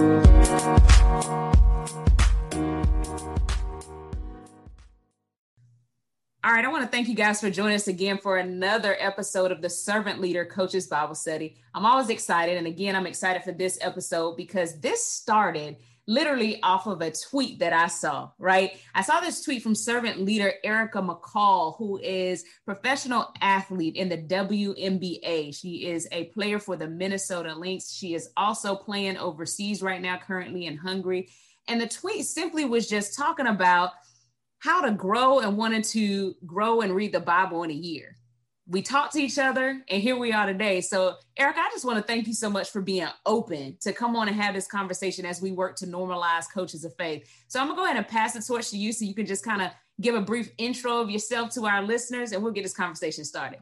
All right, I want to thank you guys for joining us again for another episode of the Servant Leader Coaches Bible Study. I'm always excited. And again, I'm excited for this episode because this started literally off of a tweet that I saw, right? I saw this tweet from servant leader Erica McCall, who is professional athlete in the WNBA. She is a player for the Minnesota Lynx. She is also playing overseas right now, currently in Hungary. And the tweet simply was just talking about how to grow and wanted to grow and read the Bible in a year. We talked to each other and here we are today. So, Eric, I just want to thank you so much for being open to come on and have this conversation as we work to normalize coaches of faith. So, I'm going to go ahead and pass the torch to you so you can just kind of give a brief intro of yourself to our listeners and we'll get this conversation started.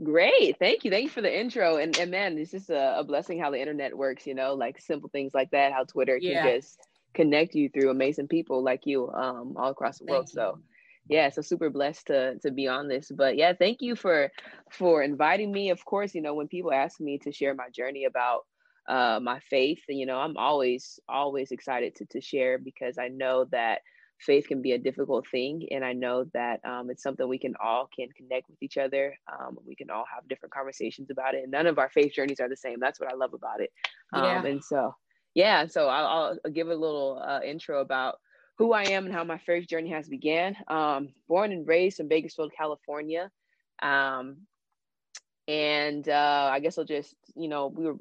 Great. Thank you. Thank you for the intro. And, and man, it's just a, a blessing how the internet works, you know, like simple things like that, how Twitter yeah. can just connect you through amazing people like you um, all across the world. So yeah, so super blessed to to be on this. But yeah, thank you for for inviting me. Of course, you know, when people ask me to share my journey about uh, my faith, you know, I'm always always excited to to share because I know that faith can be a difficult thing and i know that um, it's something we can all can connect with each other um, we can all have different conversations about it and none of our faith journeys are the same that's what i love about it um, yeah. and so yeah, so I'll, I'll give a little uh, intro about who I am and how my first journey has began. Um, born and raised in Bakersfield, California. Um, and uh, I guess I'll just, you know, we were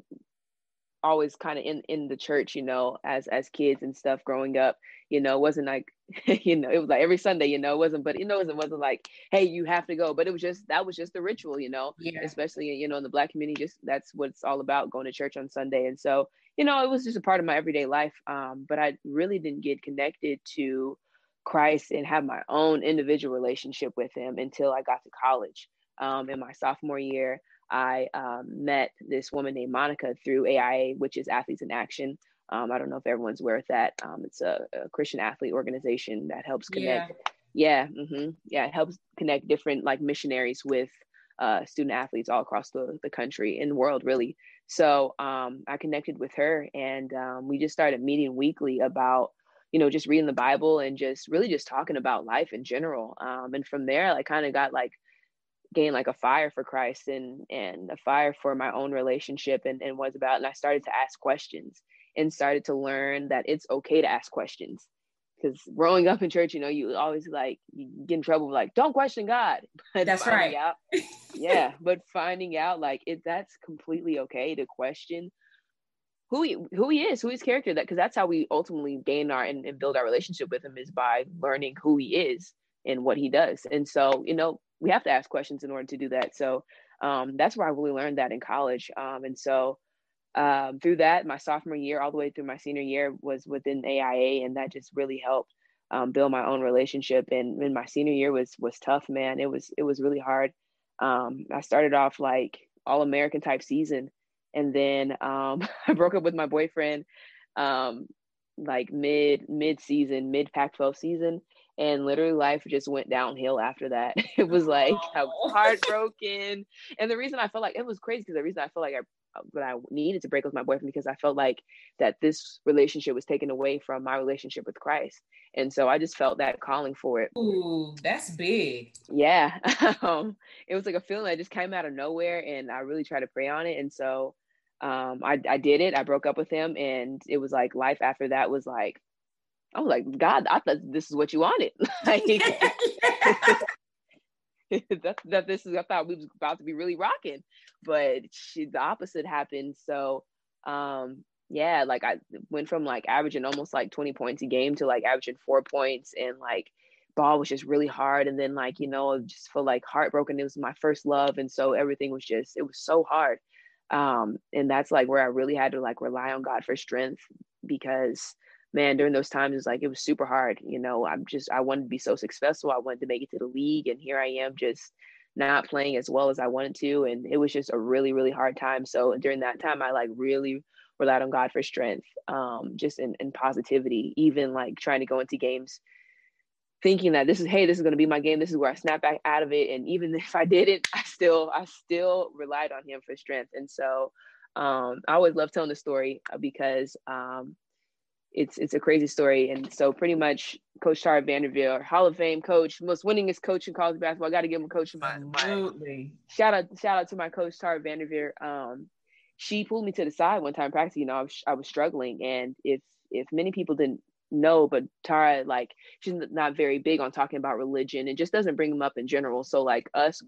always kind of in in the church, you know, as as kids and stuff growing up. You know, it wasn't like, you know, it was like every Sunday, you know, it wasn't, but you know, it wasn't like, hey, you have to go. But it was just that was just the ritual, you know, yeah. especially you know in the black community, just that's what it's all about, going to church on Sunday. And so you know, it was just a part of my everyday life. Um, but I really didn't get connected to Christ and have my own individual relationship with Him until I got to college. Um, in my sophomore year, I um, met this woman named Monica through AIA, which is Athletes in Action. Um, I don't know if everyone's aware of that. Um, it's a, a, Christian athlete organization that helps connect. Yeah, yeah, mm-hmm, yeah, it helps connect different like missionaries with uh, student athletes all across the, the country and the world, really. So um, I connected with her and um, we just started meeting weekly about, you know, just reading the Bible and just really just talking about life in general. Um, and from there, I kind of got like, gained like a fire for Christ and and a fire for my own relationship and, and was about and I started to ask questions and started to learn that it's okay to ask questions because growing up in church, you know, you always like you get in trouble like don't question God. But that's right. Out, yeah, but finding out like it that's completely okay to question who he who he is, who his character that because that's how we ultimately gain our and, and build our relationship with him is by learning who he is and what he does. And so, you know, we have to ask questions in order to do that. So um, that's where I really learned that in college. Um, and so um, through that, my sophomore year, all the way through my senior year, was within AIA, and that just really helped um, build my own relationship. And, and my senior year was was tough, man. It was it was really hard. Um, I started off like all American type season, and then um, I broke up with my boyfriend um, like mid mid season, mid Pac-12 season, and literally life just went downhill after that. It was like I was heartbroken, and the reason I felt like it was crazy because the reason I felt like I but I needed to break with my boyfriend because I felt like that this relationship was taken away from my relationship with Christ. And so I just felt that calling for it. Ooh, that's big. Yeah. um, it was like a feeling that just came out of nowhere and I really tried to pray on it. And so um, I, I did it. I broke up with him and it was like life after that was like, I was like, God, I thought this is what you wanted. like, that, that this is I thought we was about to be really rocking, but she, the opposite happened. So um yeah, like I went from like averaging almost like 20 points a game to like averaging four points and like ball was just really hard. And then like you know just feel like heartbroken. It was my first love and so everything was just it was so hard. Um and that's like where i really had to like rely on god for strength because man, during those times, it's like it was super hard. You know, I'm just I wanted to be so successful. I wanted to make it to the league, and here I am just not playing as well as I wanted to, and it was just a really really hard time. So during that time, I like really relied on God for strength, um, just in, in positivity. Even like trying to go into games thinking that this is hey this is going to be my game this is where i snap back out of it and even if i didn't i still i still relied on him for strength and so Um, I always love telling the story because um, it's it's a crazy story. And so pretty much Coach Tara Vanderveer, Hall of Fame coach, most winningest coach in college basketball. I got to give him a coach. My, my shout out shout out to my coach Tara Vanderveer. Um, she pulled me to the side one time practicing. You know, I was I was struggling, and if if many people didn't know, but Tara like she's not very big on talking about religion and just doesn't bring them up in general. So like us,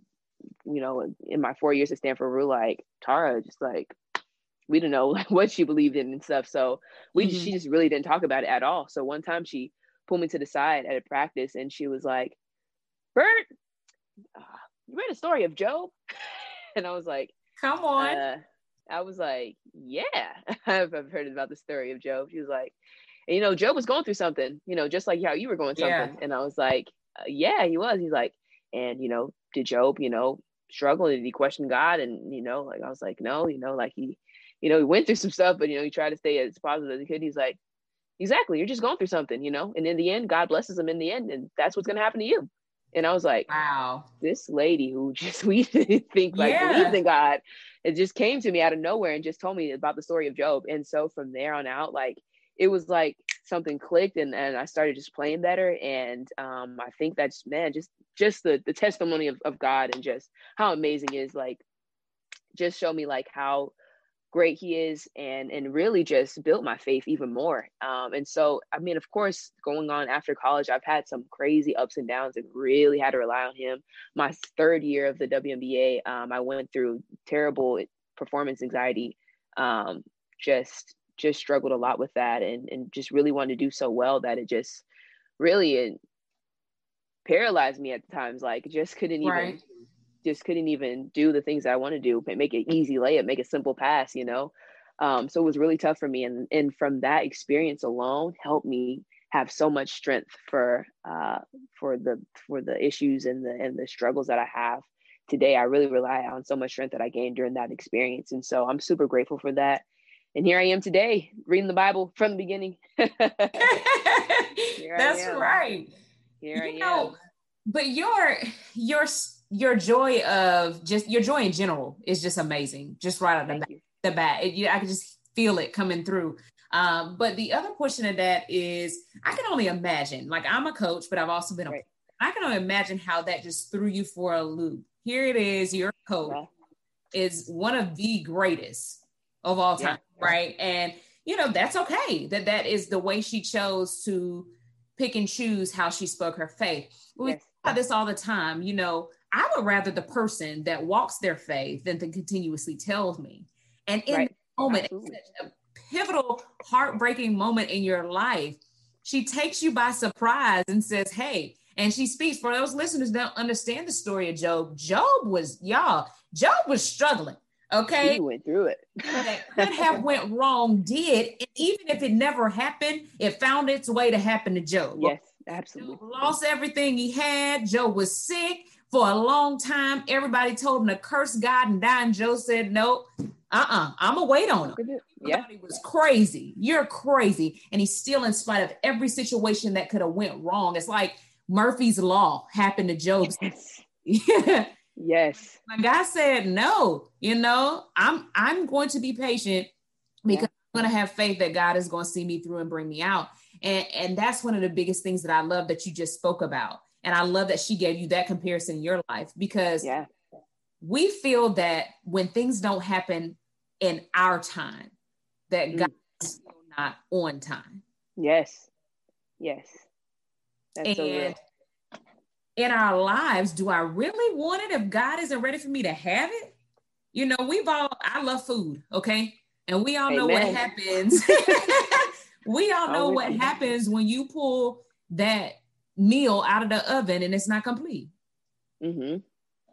you know, in my four years at Stanford, we're like Tara just like we didn't know like what she believed in and stuff. So we mm-hmm. she just really didn't talk about it at all. So one time she pulled me to the side at a practice and she was like, "Bert, uh, you read a story of Job?" and I was like, "Come on." Uh, I was like, "Yeah, I've, I've heard about the story of Job." She was like, and, "You know, Job was going through something, you know, just like how you were going something." Yeah. And I was like, uh, "Yeah, he was." He's like, "And you know, did Job, you know, struggle? Did he question God?" And you know, like I was like, "No, you know, like he." You know, he went through some stuff, but you know, he tried to stay as positive as he could. He's like, exactly, you're just going through something, you know, and in the end, God blesses him in the end, and that's what's gonna happen to you. And I was like, wow, this lady who just we didn't think like yeah. believes in God, it just came to me out of nowhere and just told me about the story of Job. And so from there on out, like it was like something clicked and, and I started just playing better. And um, I think that's man, just just the the testimony of, of God and just how amazing is like just show me like how great he is and and really just built my faith even more. Um, and so i mean of course going on after college i've had some crazy ups and downs and really had to rely on him. My third year of the WNBA um, i went through terrible performance anxiety um, just just struggled a lot with that and and just really wanted to do so well that it just really it paralyzed me at times like just couldn't even right just couldn't even do the things I want to do, make it easy layup, make a simple pass, you know. Um, so it was really tough for me, and and from that experience alone, helped me have so much strength for uh, for the for the issues and the and the struggles that I have today. I really rely on so much strength that I gained during that experience, and so I'm super grateful for that. And here I am today, reading the Bible from the beginning. That's right. Here you I know, am. But your your your joy of just your joy in general is just amazing. Just right out the bat, the bat. It, you, I can just feel it coming through. Um, but the other portion of that is I can only imagine. Like I'm a coach, but I've also been a. Right. I can only imagine how that just threw you for a loop. Here it is, your coach yeah. is one of the greatest of all time, yeah. right? And you know that's okay. That that is the way she chose to pick and choose how she spoke her faith. We yes. talk about this all the time. You know, I would rather the person that walks their faith than to continuously tells me. And in right. the moment, a pivotal, heartbreaking moment in your life, she takes you by surprise and says, Hey, and she speaks for those listeners that don't understand the story of Job. Job was, y'all, Job was struggling. Okay. He went through it. that could have went wrong, did. And even if it never happened, it found its way to happen to Job. Yes, absolutely. Job lost everything he had. Job was sick for a long time. Everybody told him to curse God and die. And Joe said, nope, uh-uh, I'm gonna wait on him. Yeah. He was crazy. You're crazy. And he's still in spite of every situation that could have went wrong. It's like Murphy's Law happened to Job. Yes. yeah. Yes. My guy said, no, you know, I'm I'm going to be patient because yeah. I'm gonna have faith that God is gonna see me through and bring me out. And and that's one of the biggest things that I love that you just spoke about and I love that she gave you that comparison in your life because yeah. we feel that when things don't happen in our time, that mm. God is not on time. Yes. Yes. That's and so real. in our lives, do I really want it if God isn't ready for me to have it? You know, we've all, I love food, okay? And we all Amen. know what happens. we all know what happens when you pull that meal out of the oven and it's not complete. Mm-hmm.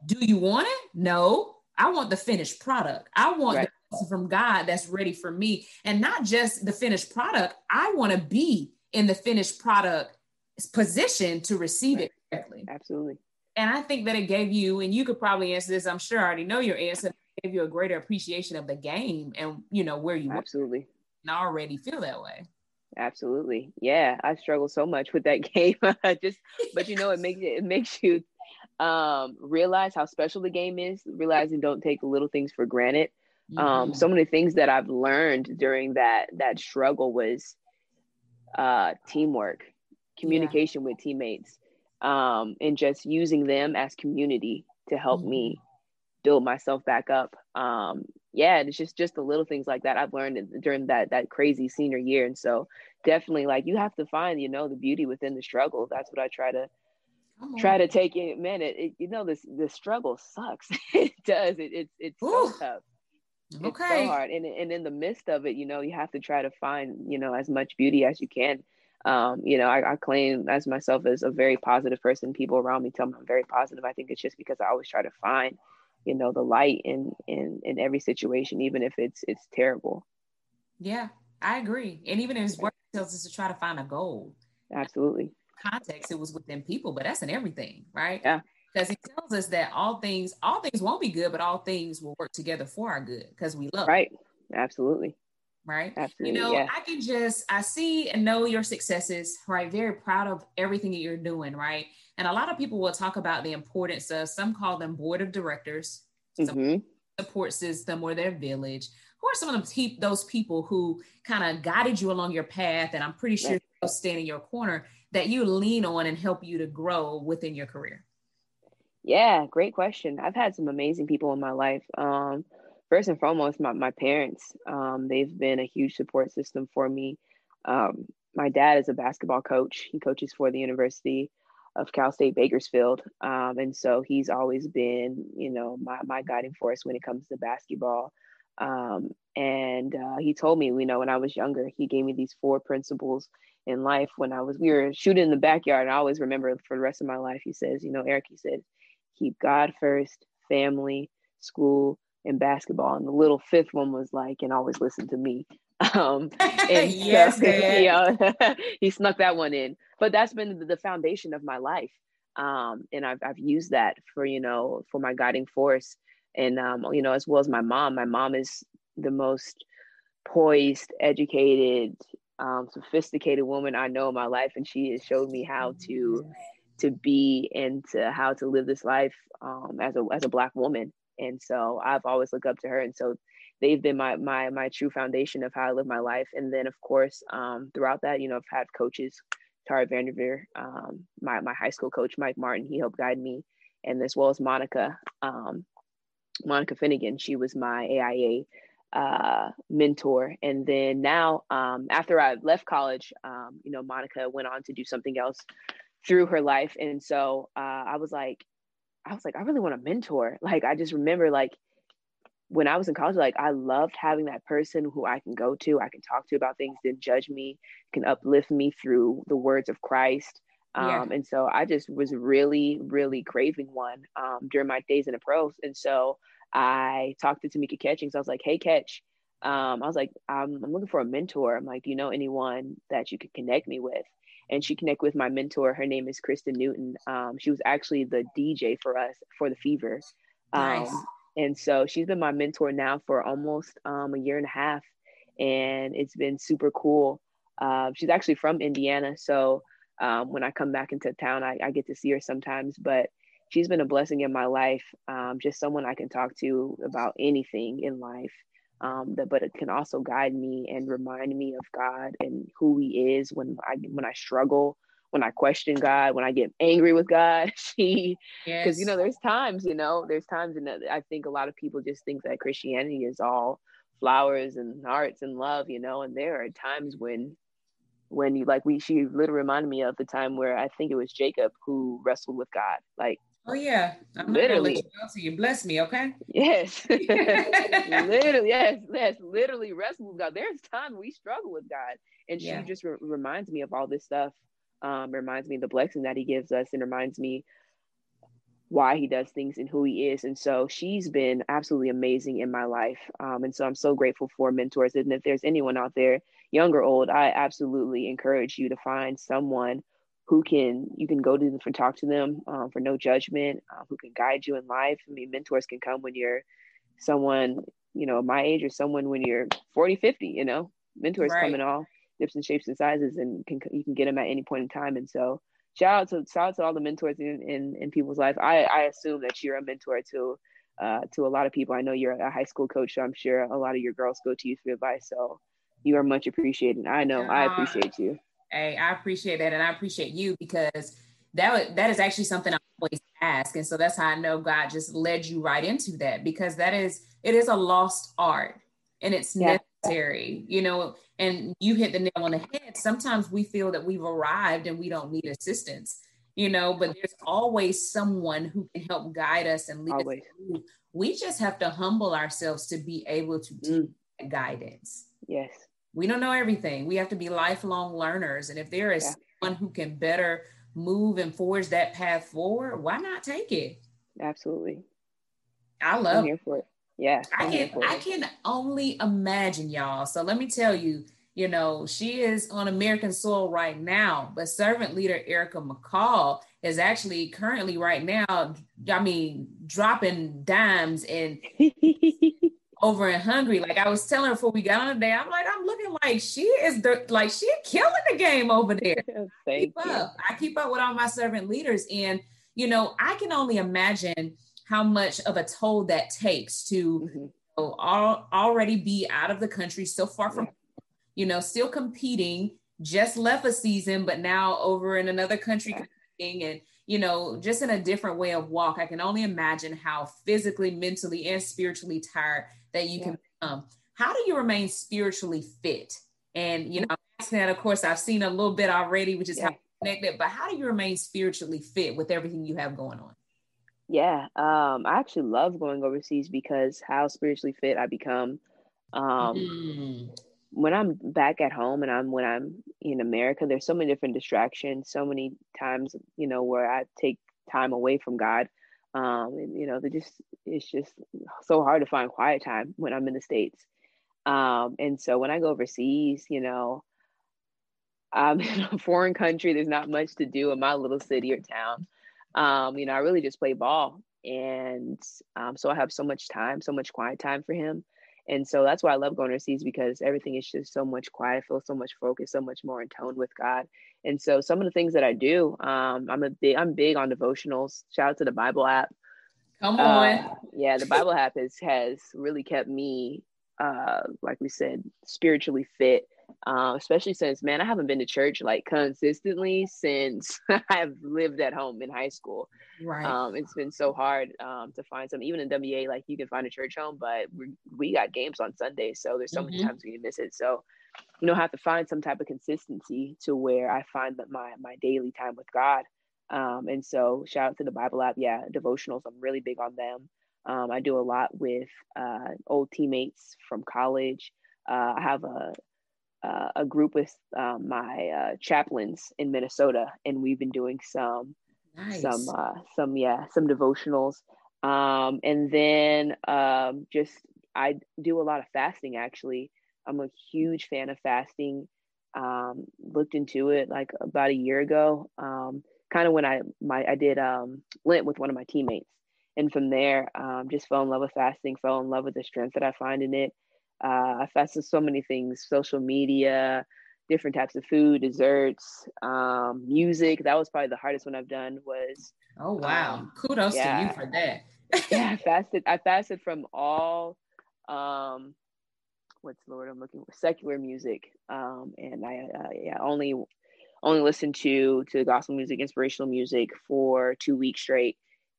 Do you want it? No. I want the finished product. I want right. the from God that's ready for me. And not just the finished product, I want to be in the finished product position to receive right. it correctly. Absolutely. And I think that it gave you, and you could probably answer this, I'm sure I already know your answer, gave you a greater appreciation of the game and you know where you absolutely and already feel that way. Absolutely. Yeah, I struggle so much with that game. Just but you know it makes it, it makes you um realize how special the game is, realizing don't take little things for granted. Um. Um, so many things that I've learned during that that struggle was uh, teamwork, communication yeah. with teammates, um, and just using them as community to help mm-hmm. me build myself back up. Um, yeah, it's just just the little things like that I've learned during that that crazy senior year, and so definitely like you have to find you know the beauty within the struggle. That's what I try to try to take in. Man, it, it you know this the struggle sucks. it does. It, it it's Ooh. so tough. It's okay. so hard, and and in the midst of it, you know, you have to try to find you know as much beauty as you can. Um, you know, I, I, claim as myself as a very positive person. People around me tell me I'm very positive. I think it's just because I always try to find, you know, the light in in in every situation, even if it's it's terrible. Yeah, I agree. And even if his work tells us to try to find a goal. Absolutely. Context, it was within people, but that's in everything, right? Yeah. Because he tells us that all things, all things won't be good, but all things will work together for our good because we love. Right. Absolutely right? Absolutely. You know, yeah. I can just I see and know your successes, right? Very proud of everything that you're doing, right? And a lot of people will talk about the importance of some call them board of directors, mm-hmm. support system or their village. Who are some of the, those people who kind of guided you along your path? And I'm pretty sure they'll stand in your corner that you lean on and help you to grow within your career. Yeah, great question. I've had some amazing people in my life. Um, first and foremost, my, my parents, um, they've been a huge support system for me. Um, my dad is a basketball coach. He coaches for the University of Cal State Bakersfield. Um, and so he's always been, you know, my, my guiding force when it comes to basketball. Um, and uh, he told me, you know, when I was younger, he gave me these four principles in life when I was, we were shooting in the backyard. And I always remember for the rest of my life, he says, you know, Eric, he said, keep God first, family, school, in basketball. And the little fifth one was like, and always listen to me. Um, and yes, so, yeah, he snuck that one in. But that's been the foundation of my life. Um, and I've, I've used that for, you know, for my guiding force. And, um, you know, as well as my mom, my mom is the most poised, educated, um, sophisticated woman I know in my life. And she has showed me how to, to be and to how to live this life um, as a as a black woman and so I've always looked up to her, and so they've been my my my true foundation of how I live my life. And then of course, um, throughout that, you know, I've had coaches, Tara Vanderveer, um, my my high school coach Mike Martin, he helped guide me, and as well as Monica, um, Monica Finnegan, she was my AIA uh, mentor. And then now, um, after I left college, um, you know, Monica went on to do something else through her life, and so uh, I was like, I was like, I really want a mentor. Like, I just remember like when I was in college, like I loved having that person who I can go to, I can talk to about things, didn't judge me, can uplift me through the words of Christ. Um, yeah. And so I just was really, really craving one um, during my days in the pros. And so I talked to Tamika Catchings. I was like, hey, Catch, um, I was like, I'm, I'm looking for a mentor. I'm like, do you know anyone that you could connect me with? And she connected with my mentor. Her name is Kristen Newton. Um, she was actually the DJ for us for the Fever. Um, nice. And so she's been my mentor now for almost um, a year and a half, and it's been super cool. Uh, she's actually from Indiana, so um, when I come back into town, I, I, get to see her sometimes. But she's been a blessing in my life. Um, just someone I can talk to about anything in life um, that, but it can also guide me and remind me of God and who He is when I when I struggle, when I question God, when I get angry with God. she, because yes. you know, there's times, you know, there's times, and I think a lot of people just think that Christianity is all flowers and hearts and love, you know, and there are times when when you like we she literally reminded me of the time where I think it was Jacob who wrestled with God. Like Oh yeah, I'm literally. You, so you bless me, okay? Yes, literally, yes, yes, literally wrestle with God. There's times we struggle with God, and she just re- reminds me of all this stuff. Um, reminds me of the blessing that He gives us, and reminds me why He does things and who He is. And so she's been absolutely amazing in my life. Um, and so I'm so grateful for mentors. And if there's anyone out there, young or old, I absolutely encourage you to find someone who can you can go to them and talk to them um, for no judgment uh, who can guide you in life i mean mentors can come when you're someone you know my age or someone when you're 40 50 you know mentors right. come in all dips and shapes and sizes and can you can get them at any point in time and so shout out to shout out to all the mentors in in, in people's life i i assume that you're a mentor to uh, to a lot of people. I know you're a high school coach, so I'm sure a lot of your girls go to you for advice. So you are much appreciated. I know uh, I appreciate you. Hey, I appreciate that, and I appreciate you because that that is actually something I always ask, and so that's how I know God just led you right into that because that is it is a lost art, and it's yeah. necessary, you know. And you hit the nail on the head. Sometimes we feel that we've arrived and we don't need assistance, you know. But there's always someone who can help guide us and lead always. us. We just have to humble ourselves to be able to mm. take guidance. Yes we don't know everything. We have to be lifelong learners. And if there is yeah. someone who can better move and forge that path forward, why not take it? Absolutely. I love I'm here for it. Yeah. I'm I can I can only imagine y'all. So let me tell you, you know, she is on American soil right now, but servant leader Erica McCall is actually currently right now, I mean, dropping dimes and over in Hungary. Like I was telling her before we got on today, I'm like, I'm looking like she is the like she killing the game over there. I keep you. up. I keep up with all my servant leaders. And you know, I can only imagine how much of a toll that takes to mm-hmm. you know, all, already be out of the country so far from, yeah. you know, still competing, just left a season, but now over in another country yeah. competing and you know, just in a different way of walk. I can only imagine how physically, mentally, and spiritually tired that you yeah. can become. How do you remain spiritually fit? And you know, that of course I've seen a little bit already, which is yeah. how connected, but how do you remain spiritually fit with everything you have going on? Yeah, um, I actually love going overseas because how spiritually fit I become. Um, mm. When I'm back at home and I'm when I'm in America, there's so many different distractions, so many times, you know, where I take time away from God um, and you know, they just it's just so hard to find quiet time when I'm in the states. Um, and so when I go overseas, you know, I'm in a foreign country. There's not much to do in my little city or town. Um, you know, I really just play ball, and um, so I have so much time, so much quiet time for him. And so that's why I love going overseas because everything is just so much quiet. I feel so much focus, so much more in tone with God. And so some of the things that I do, um, I'm a big, I'm big on devotionals. Shout out to the Bible app. Come on. Uh, yeah, the Bible app has has really kept me, uh, like we said, spiritually fit. Uh, especially since, man, I haven't been to church like consistently since I've lived at home in high school. Right. Um, it's been so hard um, to find some, even in WA, like you can find a church home, but we, we got games on Sundays. So there's so mm-hmm. many times we miss it. So, you know, have to find some type of consistency to where I find that my, my daily time with God. Um, and so shout out to the Bible app. Yeah. Devotionals. I'm really big on them. Um, I do a lot with uh, old teammates from college. Uh, I have a, uh, a group with um, my uh, chaplains in Minnesota, and we've been doing some nice. some uh, some yeah some devotionals, um, and then um, just I do a lot of fasting. Actually, I'm a huge fan of fasting. Um, looked into it like about a year ago, um, kind of when I my I did um, Lent with one of my teammates, and from there, um, just fell in love with fasting. Fell in love with the strength that I find in it uh, I fasted so many things social media, different types of food, desserts, um, music. That was probably the hardest one I've done was. Oh, wow. Um, Kudos yeah, to you for that. yeah, I fasted. I fasted from all, um, what's the word I'm looking for? Secular music. Um, and I, uh, yeah, only, only listened to, to gospel music, inspirational music for two weeks straight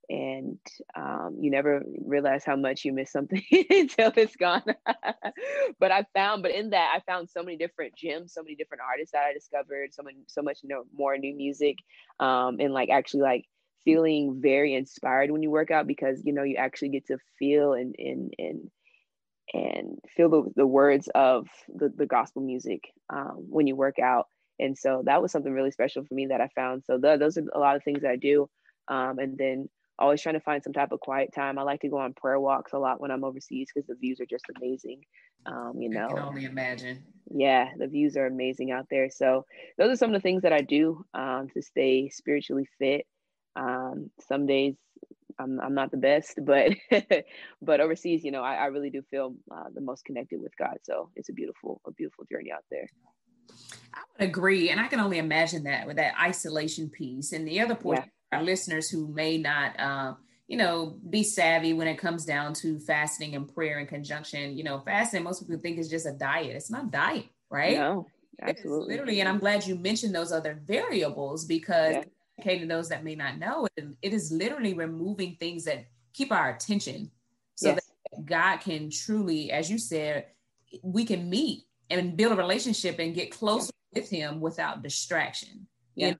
and um, you never realize how much you miss something until it's gone. but I found, but in that, I found so many different gems, so many different artists that I discovered, so many, so much you know, more new music, um, and like actually like feeling very inspired when you work out because you know you actually get to feel and and and and feel the, the words of the, the gospel music um, when you work out. And so that was something really special for me that I found. So the, those are a lot of things that I do. Um, and then always trying to find some type of quiet time. I like to go on prayer walks a lot when I'm overseas because the views are just amazing. Um, you know, I can only imagine. Yeah, the views are amazing out there. So those are some of the things that I do um, to stay spiritually fit. Um, some days I'm, I'm not the best, but but overseas, you know, I, I really do feel uh, the most connected with God. So it's a beautiful, a beautiful journey out there. I would agree, and I can only imagine that with that isolation piece. And the other portion, yeah our listeners who may not, uh, you know, be savvy when it comes down to fasting and prayer in conjunction. You know, fasting, most people think is just a diet. It's not diet, right? No, absolutely. literally, and I'm glad you mentioned those other variables because yeah. Educating those that may not know, it, it is literally removing things that keep our attention so yes. that God can truly, as you said, we can meet and build a relationship and get closer yeah. with him without distraction. Yeah. You know?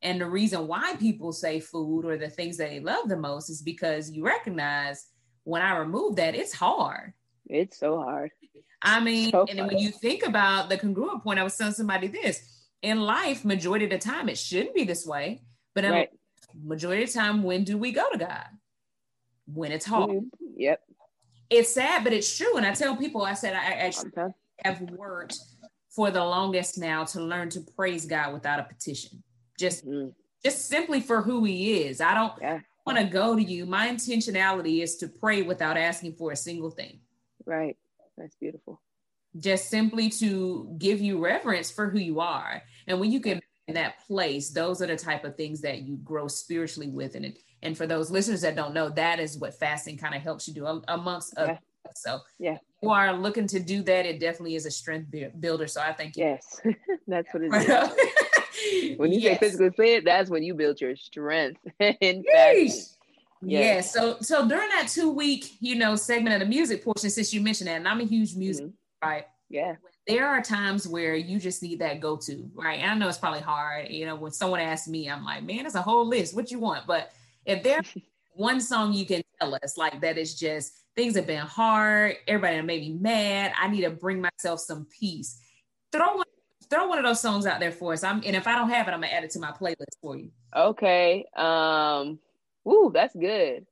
And the reason why people say food or the things that they love the most is because you recognize when I remove that, it's hard. It's so hard. I mean, so and when you think about the congruent point, I was telling somebody this in life, majority of the time, it shouldn't be this way. But right. majority of the time, when do we go to God? When it's hard. Mm-hmm. Yep. It's sad, but it's true. And I tell people, I said, I actually okay. have worked for the longest now to learn to praise God without a petition just mm-hmm. just simply for who he is. I don't yeah. want to go to you. My intentionality is to pray without asking for a single thing. Right. That's beautiful. Just simply to give you reverence for who you are. And when you get in that place, those are the type of things that you grow spiritually with. And and for those listeners that don't know, that is what fasting kind of helps you do amongst yeah. other. So yeah, you are looking to do that. It definitely is a strength builder. So I thank you. Yes, that's what it is. when you yes. say physical fit, that's when you build your strength in fact. Yeah. So so during that two week, you know, segment of the music portion, since you mentioned that, and I'm a huge music, mm-hmm. right? Yeah. There are times where you just need that go to, right? And I know it's probably hard. You know, when someone asks me, I'm like, man, it's a whole list. What you want? But if there's one song you can tell us, like that is just things have been hard, everybody made me mad. I need to bring myself some peace. Throw one throw one of those songs out there for us. I'm and if I don't have it, I'm gonna add it to my playlist for you. Okay. Um Ooh, that's good.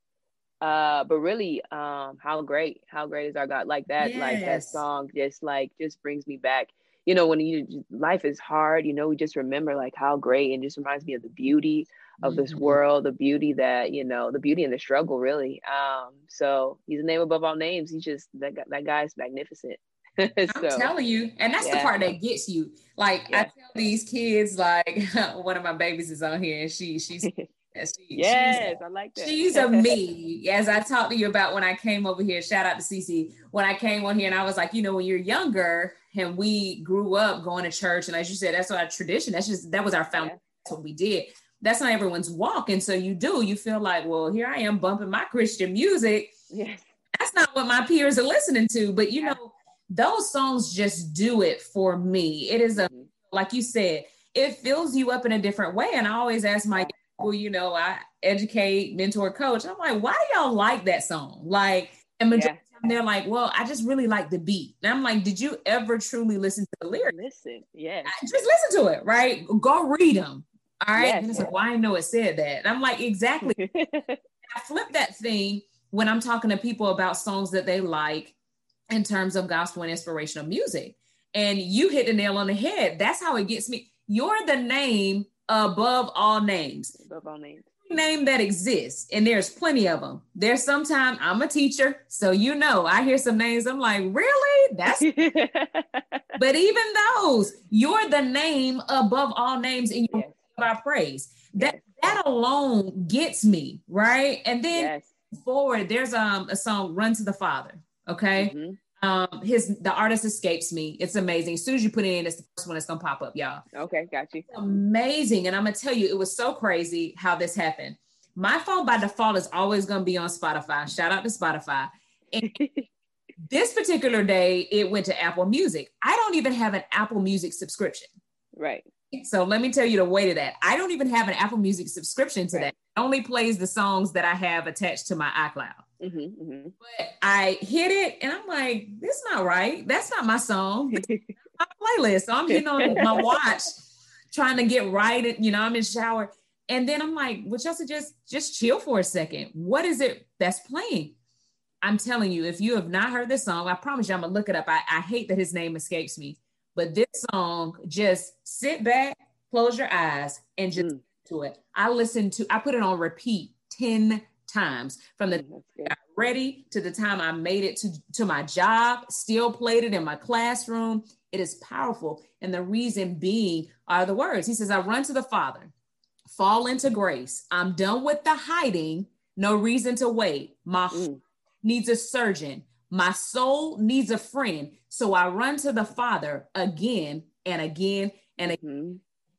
Uh, but really, um, how great, how great is our God? Like that, yes. like that song just like just brings me back. You know, when you life is hard, you know, we just remember like how great and just reminds me of the beauty of mm-hmm. this world, the beauty that, you know, the beauty and the struggle really. Um, so he's a name above all names. He's just that that guy's magnificent. so, I'm telling you, and that's yeah. the part that gets you. Like yeah. I tell these kids, like one of my babies is on here, and she she's she, yes, I like that. She's a me, as I talked to you about when I came over here. Shout out to Cece when I came on here, and I was like, you know, when you're younger and we grew up going to church, and as you said, that's our tradition. That's just that was our foundation. Yeah. That's what we did. That's not everyone's walk, and so you do. You feel like, well, here I am bumping my Christian music. Yes. That's not what my peers are listening to, but you yeah. know those songs just do it for me. It is a, mm-hmm. like you said, it fills you up in a different way. And I always ask my well, you know, I educate, mentor, coach. I'm like, why do y'all like that song? Like, and majority yeah. they're like, well, I just really like the beat. And I'm like, did you ever truly listen to the lyrics? Listen, yeah. Just listen to it, right? Go read them. All right. Yes. And it's like, well, I know it said that. And I'm like, exactly. I flip that thing when I'm talking to people about songs that they like in terms of gospel and inspirational music. And you hit the nail on the head. That's how it gets me. You're the name above all names. Above all names. Name that exists, and there's plenty of them. There's sometimes I'm a teacher, so you know I hear some names. I'm like, really? That's. but even those, you're the name above all names, in your yes. our praise. That yes. that alone gets me right. And then yes. forward, there's um a song, "Run to the Father." Okay. Mm-hmm. Um, his the artist escapes me. It's amazing. As soon as you put it in, it's the first one that's gonna pop up, y'all. Okay, got you. It's amazing. And I'm gonna tell you, it was so crazy how this happened. My phone by default is always gonna be on Spotify. Shout out to Spotify. And this particular day, it went to Apple Music. I don't even have an Apple Music subscription. Right. So let me tell you the way to that. I don't even have an Apple Music subscription to right. that. It only plays the songs that I have attached to my iCloud. Mm-hmm, mm-hmm. But I hit it and I'm like, this is not right. That's not my song. my playlist. So I'm hitting on my watch, trying to get right. You know, I'm in shower. And then I'm like, would y'all suggest just chill for a second? What is it that's playing? I'm telling you, if you have not heard this song, I promise you I'm gonna look it up. I, I hate that his name escapes me, but this song, just sit back, close your eyes, and just mm. to it. I listened to, I put it on repeat 10 times from the mm, ready to the time I made it to, to my job, still played it in my classroom. It is powerful. And the reason being are the words. He says, I run to the Father, fall into grace. I'm done with the hiding. no reason to wait. My mm. needs a surgeon. My soul needs a friend. So I run to the Father again and again and again. Mm-hmm.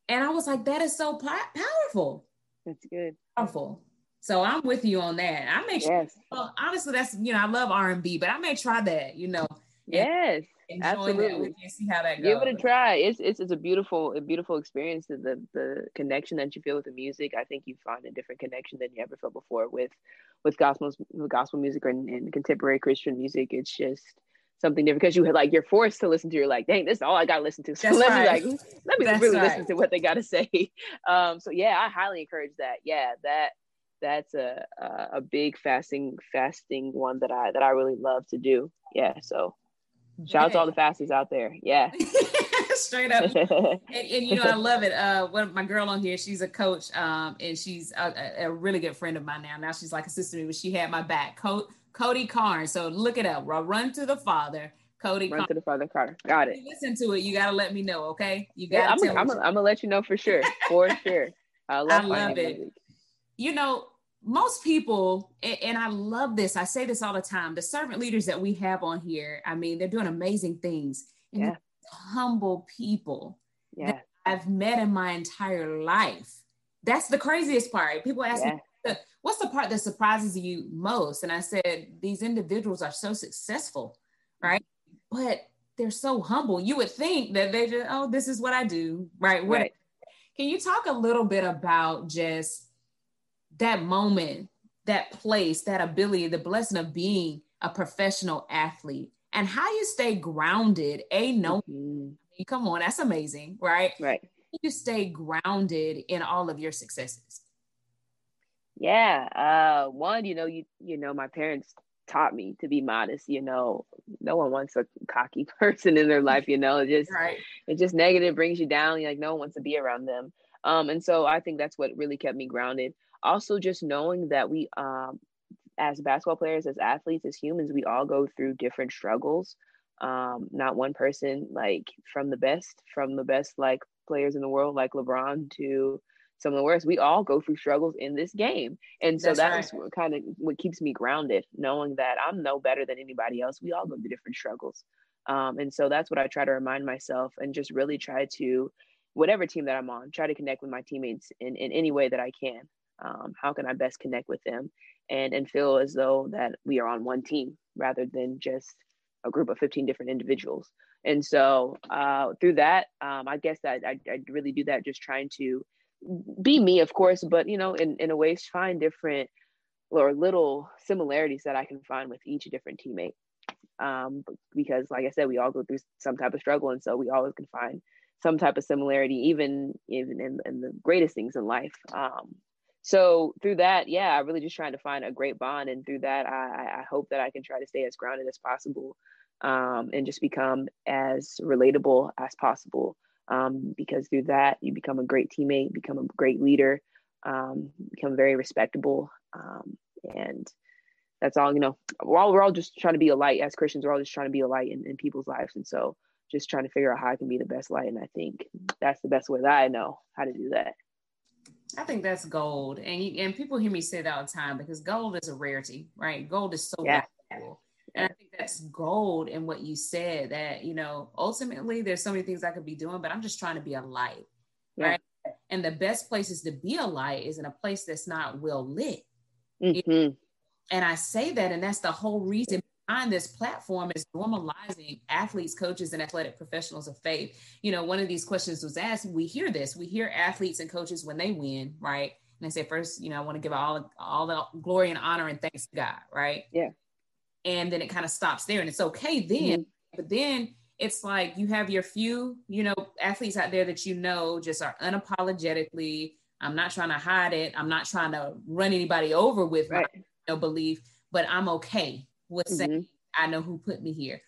And I was like, that is so powerful. That's good. Powerful. So I'm with you on that. I may yes. well, honestly, that's you know, I love R and B, but I may try that, you know. Yes. Absolutely. see how that goes. Give it a try. It's, it's it's a beautiful a beautiful experience. The the connection that you feel with the music. I think you find a different connection than you ever felt before with with gospel with gospel music and, and contemporary Christian music. It's just something different because you had like you're forced to listen to. You're like, dang, this is all I got to listen to. So That's let right. me like let me That's really right. listen to what they got to say. Um, so yeah, I highly encourage that. Yeah, that that's a, a big fasting fasting one that I that I really love to do. Yeah, so shout out to all the fasties out there. Yeah. Straight up. and, and, you know, I love it. Uh one my girl on here, she's a coach, um, and she's a, a, really good friend of mine now. Now she's like a sister to me, but she had my back. Co- Cody Carnes. So look it up. Run to the Father. Cody. Run Carnes. to the Father Carter. Got it. listen to it. You gotta let me know, okay? You got. Yeah, I'm, gonna let you know for sure. For sure. I love, I love it. Music you know, most people, and I love this, I say this all the time the servant leaders that we have on here, I mean, they're doing amazing things. And yeah. humble people yeah. that I've met in my entire life. That's the craziest part. People ask yeah. me, what's the part that surprises you most? And I said, these individuals are so successful, right? But they're so humble. You would think that they just, oh, this is what I do, right? What, right. Can you talk a little bit about just that moment, that place, that ability, the blessing of being a professional athlete and how you stay grounded. A no, mm-hmm. come on, that's amazing, right? Right. You stay grounded in all of your successes. Yeah. Uh, one, you know, you you know, my parents taught me to be modest. You know, no one wants a cocky person in their life. You know, it just right. it just negative brings you down. Like no one wants to be around them. Um, and so I think that's what really kept me grounded also just knowing that we um as basketball players as athletes as humans we all go through different struggles. Um not one person like from the best from the best like players in the world like lebron to some of the worst. We all go through struggles in this game. And so that's, right. kind of what keeps me grounded knowing that i'm no better than anybody else. We all go through different struggles. Um, and so that's what i try to remind myself and just really try to whatever team that i'm on try to connect with my teammates in, in any way that i can um, how can i best connect with them and and feel as though that we are on one team rather than just a group of 15 different individuals. And so uh, through that um, i guess that I, I really do that just trying to be me of course but you know in, in a way find different or little similarities that i can find with each different teammate. Um, because like i said we all go through some type of struggle and so we always can find some type of similarity even even in, in the greatest things in life. Um, so through that, yeah, I really just trying to find a great bond, and through that, I, I hope that I can try to stay as grounded as possible, um, and just become as relatable as possible. Um, because through that, you become a great teammate, become a great leader, um, become very respectable, um, and that's all. You know, we're all we're all just trying to be a light as Christians. We're all just trying to be a light in, in people's lives, and so just trying to figure out how I can be the best light. And I think that's the best way that I know how to do that. I think that's gold, and you, and people hear me say that all the time because gold is a rarity, right? Gold is so yeah. valuable, and I think that's gold in what you said. That you know, ultimately, there's so many things I could be doing, but I'm just trying to be a light, yeah. right? And the best places to be a light is in a place that's not well lit. Mm-hmm. And I say that, and that's the whole reason behind this platform is normalizing athletes, coaches, and athletic professionals of faith. You know, one of these questions was asked. We hear this. We hear athletes and coaches when they win, right? And they say, first, you know, I want to give all all the glory and honor and thanks to God, right? Yeah. And then it kind of stops there, and it's okay then. Mm-hmm. But then it's like you have your few, you know, athletes out there that you know just are unapologetically. I'm not trying to hide it. I'm not trying to run anybody over with right. my you know, belief, but I'm okay was mm-hmm. saying, I know who put me here.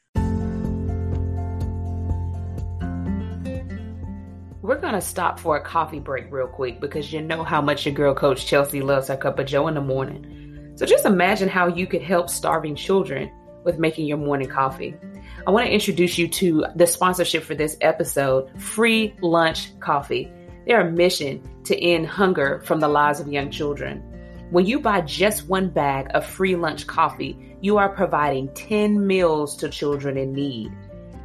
We're going to stop for a coffee break real quick because you know how much your girl coach Chelsea loves her cup of joe in the morning. So just imagine how you could help starving children with making your morning coffee. I want to introduce you to the sponsorship for this episode Free Lunch Coffee. Their mission to end hunger from the lives of young children. When you buy just one bag of free lunch coffee, you are providing 10 meals to children in need.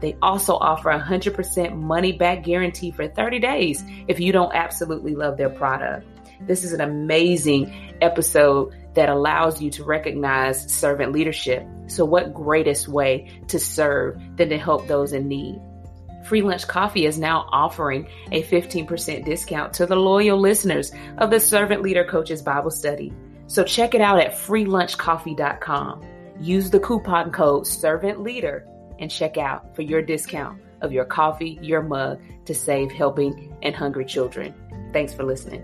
They also offer a 100% money back guarantee for 30 days if you don't absolutely love their product. This is an amazing episode that allows you to recognize servant leadership. So, what greatest way to serve than to help those in need? Free Lunch Coffee is now offering a 15% discount to the loyal listeners of the Servant Leader Coaches Bible Study. So check it out at freelunchcoffee.com. Use the coupon code Servant Leader and check out for your discount of your coffee, your mug to save helping and hungry children. Thanks for listening.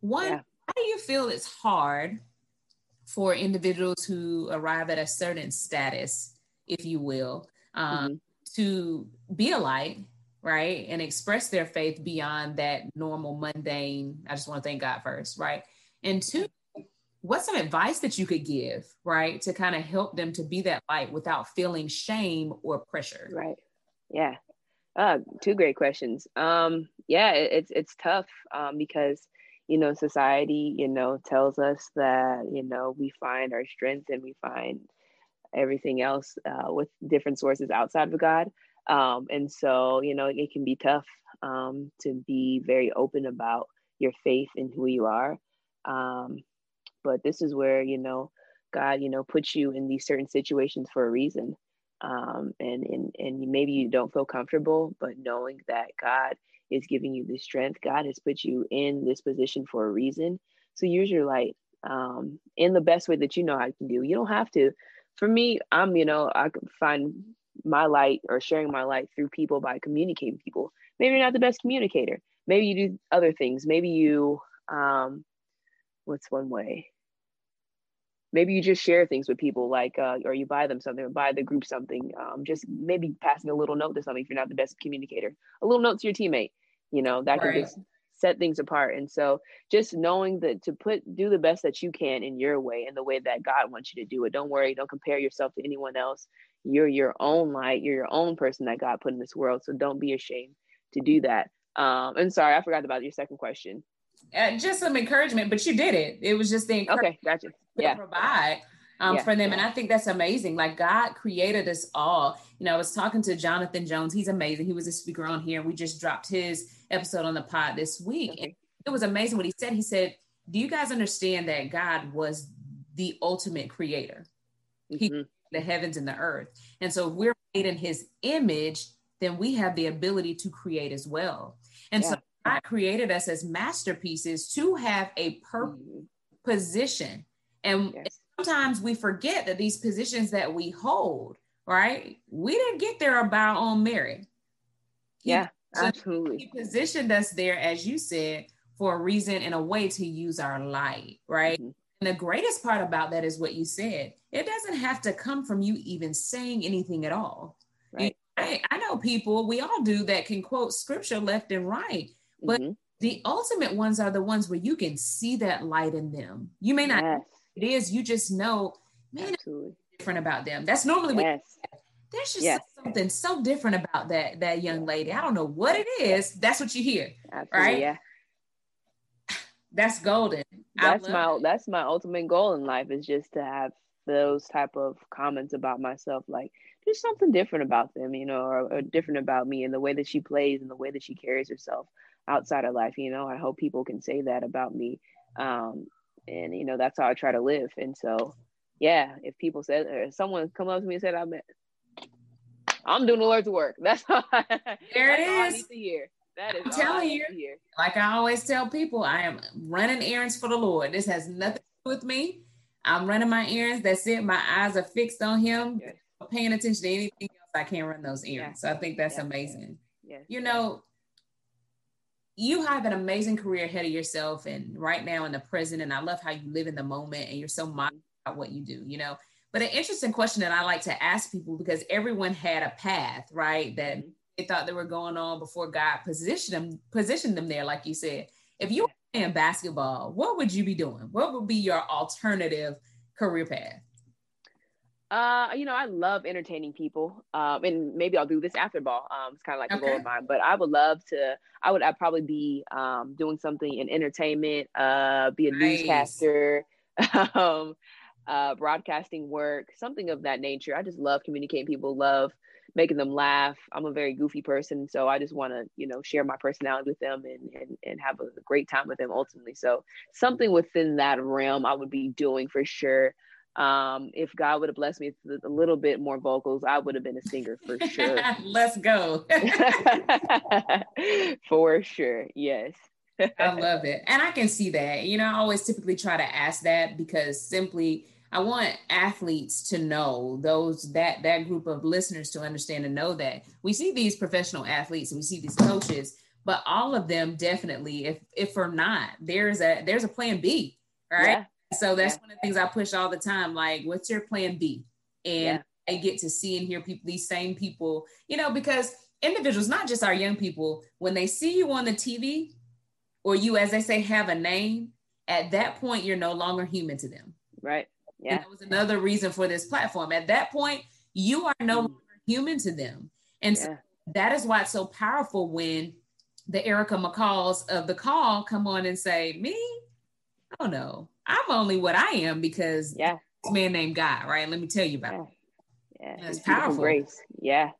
One, yeah. how do you feel it's hard for individuals who arrive at a certain status, if you will, um, mm-hmm. to be a light, right? And express their faith beyond that normal, mundane, I just want to thank God first, right? And two, what's some advice that you could give, right, to kind of help them to be that light without feeling shame or pressure? Right. Yeah. Uh, two great questions. Um, yeah, it, it's it's tough um, because you know society you know tells us that you know we find our strength and we find everything else uh, with different sources outside of God. Um, and so you know it can be tough um, to be very open about your faith and who you are. Um, but this is where you know god you know puts you in these certain situations for a reason um, and and and maybe you don't feel comfortable but knowing that god is giving you the strength. God has put you in this position for a reason. So use your light um, in the best way that you know how can do. You don't have to. For me i'm you know i can find my light or sharing my light through people by communicating people. Maybe you're not the best communicator. Maybe you do other things. Maybe you um, what's one way maybe you just share things with people like uh, or you buy them something or buy the group something um, just maybe passing a little note to something if you're not the best communicator. A little note to your teammate you know that right. can just set things apart. And so just knowing that to put do the best that you can in your way in the way that god wants you to do it. Don't worry don't compare yourself to anyone else. You're your own light you're your own person that god put in this world. So don't be ashamed to do that. Um and sorry i forgot about your second question uh, just some encouragement, but you did it. It was just the okay, gotcha. Yeah, provide um, yeah, for them, yeah. and I think that's amazing. Like God created us all. You know, I was talking to Jonathan Jones. He's amazing. He was a speaker on here, and we just dropped his episode on the pod this week. Okay. And it was amazing what he said. He said, "Do you guys understand that God was the ultimate creator? Mm-hmm. He the heavens and the earth, and so if we're made in His image." Then we have the ability to create as well. And yeah. so God created us as masterpieces to have a per mm-hmm. position. And yes. sometimes we forget that these positions that we hold, right? We didn't get there by our own merit. He, yeah, absolutely. He positioned us there, as you said, for a reason and a way to use our light, right? Mm-hmm. And the greatest part about that is what you said. It doesn't have to come from you even saying anything at all. Right. I, I know people, we all do that can quote scripture left and right. But mm-hmm. the ultimate ones are the ones where you can see that light in them. You may not yes. it is, you just know, man, different about them. That's normally yes. what there's just yes. something so different about that that young lady. I don't know what it is. That's what you hear. Absolutely, right? Yeah. That's golden. That's my it. that's my ultimate goal in life is just to have those type of comments about myself like there's something different about them you know or, or different about me and the way that she plays and the way that she carries herself outside of life you know i hope people can say that about me um and you know that's how i try to live and so yeah if people said or someone come up to me and said i'm i'm doing the lord's work that's all I, there it is. I need to hear. That is I'm telling you. like i always tell people i am running errands for the lord. This has nothing to do with me. I'm running my errands. That's it. My eyes are fixed on him. Yes. paying attention to anything else i can't run those errands. Yeah. so i think that's yeah. amazing. you know you have an amazing career ahead of yourself and right now in the present and i love how you live in the moment and you're so mindful about what you do you know? But an interesting question that i like to ask people because everyone had a path right that mm-hmm. they thought they were going on before god positioned them positioned them there like you said. If you were playing basketball what would you be doing? What would be your alternative career path Uh, you know, I love entertaining people. Um, and maybe I'll do this after ball. Um, it's kind of like okay. a goal of mine. But I would love to. I would. I'd probably be um doing something in entertainment. Uh, be a nice. newscaster. um, uh, broadcasting work, something of that nature. I just love communicating people. Love making them laugh. I'm a very goofy person, so I just want to, you know, share my personality with them and, and and have a great time with them ultimately. So something within that realm I would be doing for sure. Um, if God would have blessed me with a little bit more vocals, I would have been a singer for sure. Let's go. for sure. Yes. I love it. And I can see that. You know, I always typically try to ask that because simply I want athletes to know those that that group of listeners to understand and know that we see these professional athletes and we see these coaches, but all of them definitely, if if or not, there's a there's a plan B, right? Yeah. So that's yeah. one of the things I push all the time. Like, what's your plan B? And yeah. I get to see and hear people, these same people, you know, because individuals, not just our young people, when they see you on the TV or you, as they say, have a name, at that point, you're no longer human to them. Right. Yeah. And that was another reason for this platform. At that point, you are no mm. longer human to them. And yeah. so that is why it's so powerful when the Erica McCalls of the call come on and say, Me? Oh no, I'm only what I am because yeah, this man named God, right? Let me tell you about yeah. it. Yeah, it's powerful. Grace. Yeah.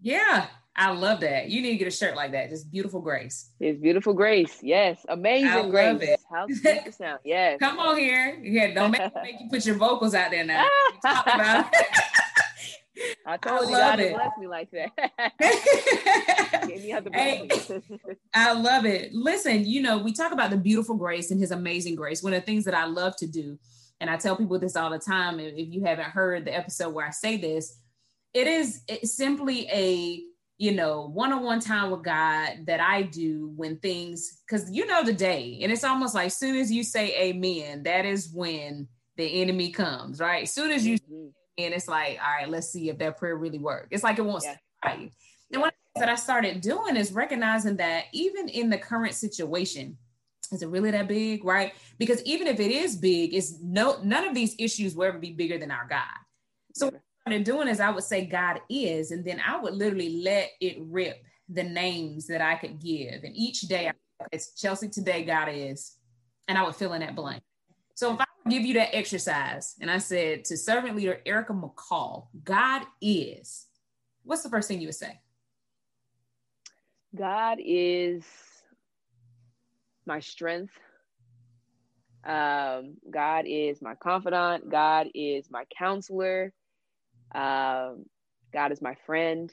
Yeah. I love that. You need to get a shirt like that. Just beautiful grace. It's beautiful grace. Yes. Amazing I grace. Love it. How sweet the sound. Yes. Come on here. Yeah, don't make, make you put your vocals out there now. I told I you God it. bless me like that. hey, I love it. Listen, you know, we talk about the beautiful grace and his amazing grace. One of the things that I love to do, and I tell people this all the time, if you haven't heard the episode where I say this, it is simply a you know, one on one time with God that I do when things, because you know the day, and it's almost like soon as you say amen, that is when the enemy comes, right? As soon as you, mm-hmm. And it's like, all right, let's see if that prayer really worked. It's like it won't yeah. right. And one of the things that I started doing is recognizing that even in the current situation, is it really that big, right? Because even if it is big, it's no none of these issues will ever be bigger than our God. So what I started doing is I would say God is, and then I would literally let it rip the names that I could give. And each day, I, it's Chelsea today, God is, and I would fill in that blank. So if I give you that exercise and I said to servant leader Erica McCall, God is, what's the first thing you would say? God is my strength. Um, God is my confidant. God is my counselor. Um, God is my friend.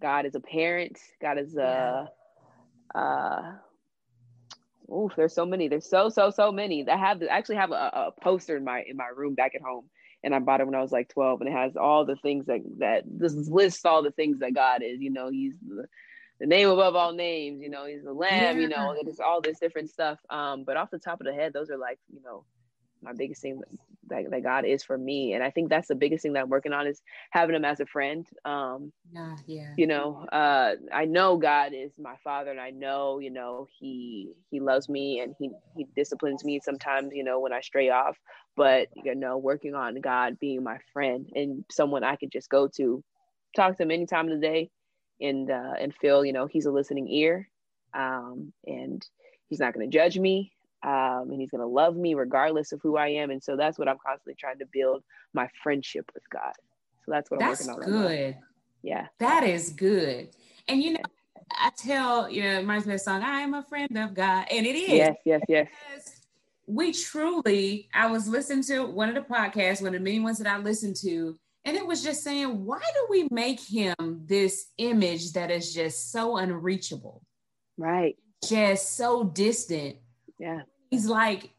God is a parent. God is a. Yeah. Uh, oh, there's so many. There's so so so many. I have I actually have a, a poster in my in my room back at home, and I bought it when I was like 12, and it has all the things that that this lists all the things that God is. You know, He's the the name above all names. You know, He's the Lamb. Yeah. You know, it's all this different stuff. Um, but off the top of the head, those are like you know my biggest thing that, that God is for me. And I think that's the biggest thing that I'm working on is having him as a friend. Um, yeah, yeah. You know, uh, I know God is my father and I know, you know, he, he loves me and he, he disciplines me sometimes, you know, when I stray off, but you know, working on God being my friend and someone I could just go to talk to him any time of the day and, uh, and feel, you know, he's a listening ear. Um, and he's not going to judge me um, and he's going to love me regardless of who I am. And so that's what I'm constantly trying to build my friendship with God. So that's what that's I'm working on. Right good. Now. Yeah. That is good. And you know, I tell, you know, it reminds me of song, I am a friend of God. And it is. Yes, yes, yes. We truly, I was listening to one of the podcasts, one of the many ones that I listened to, and it was just saying, why do we make him this image that is just so unreachable? Right. Just so distant yeah. He's like,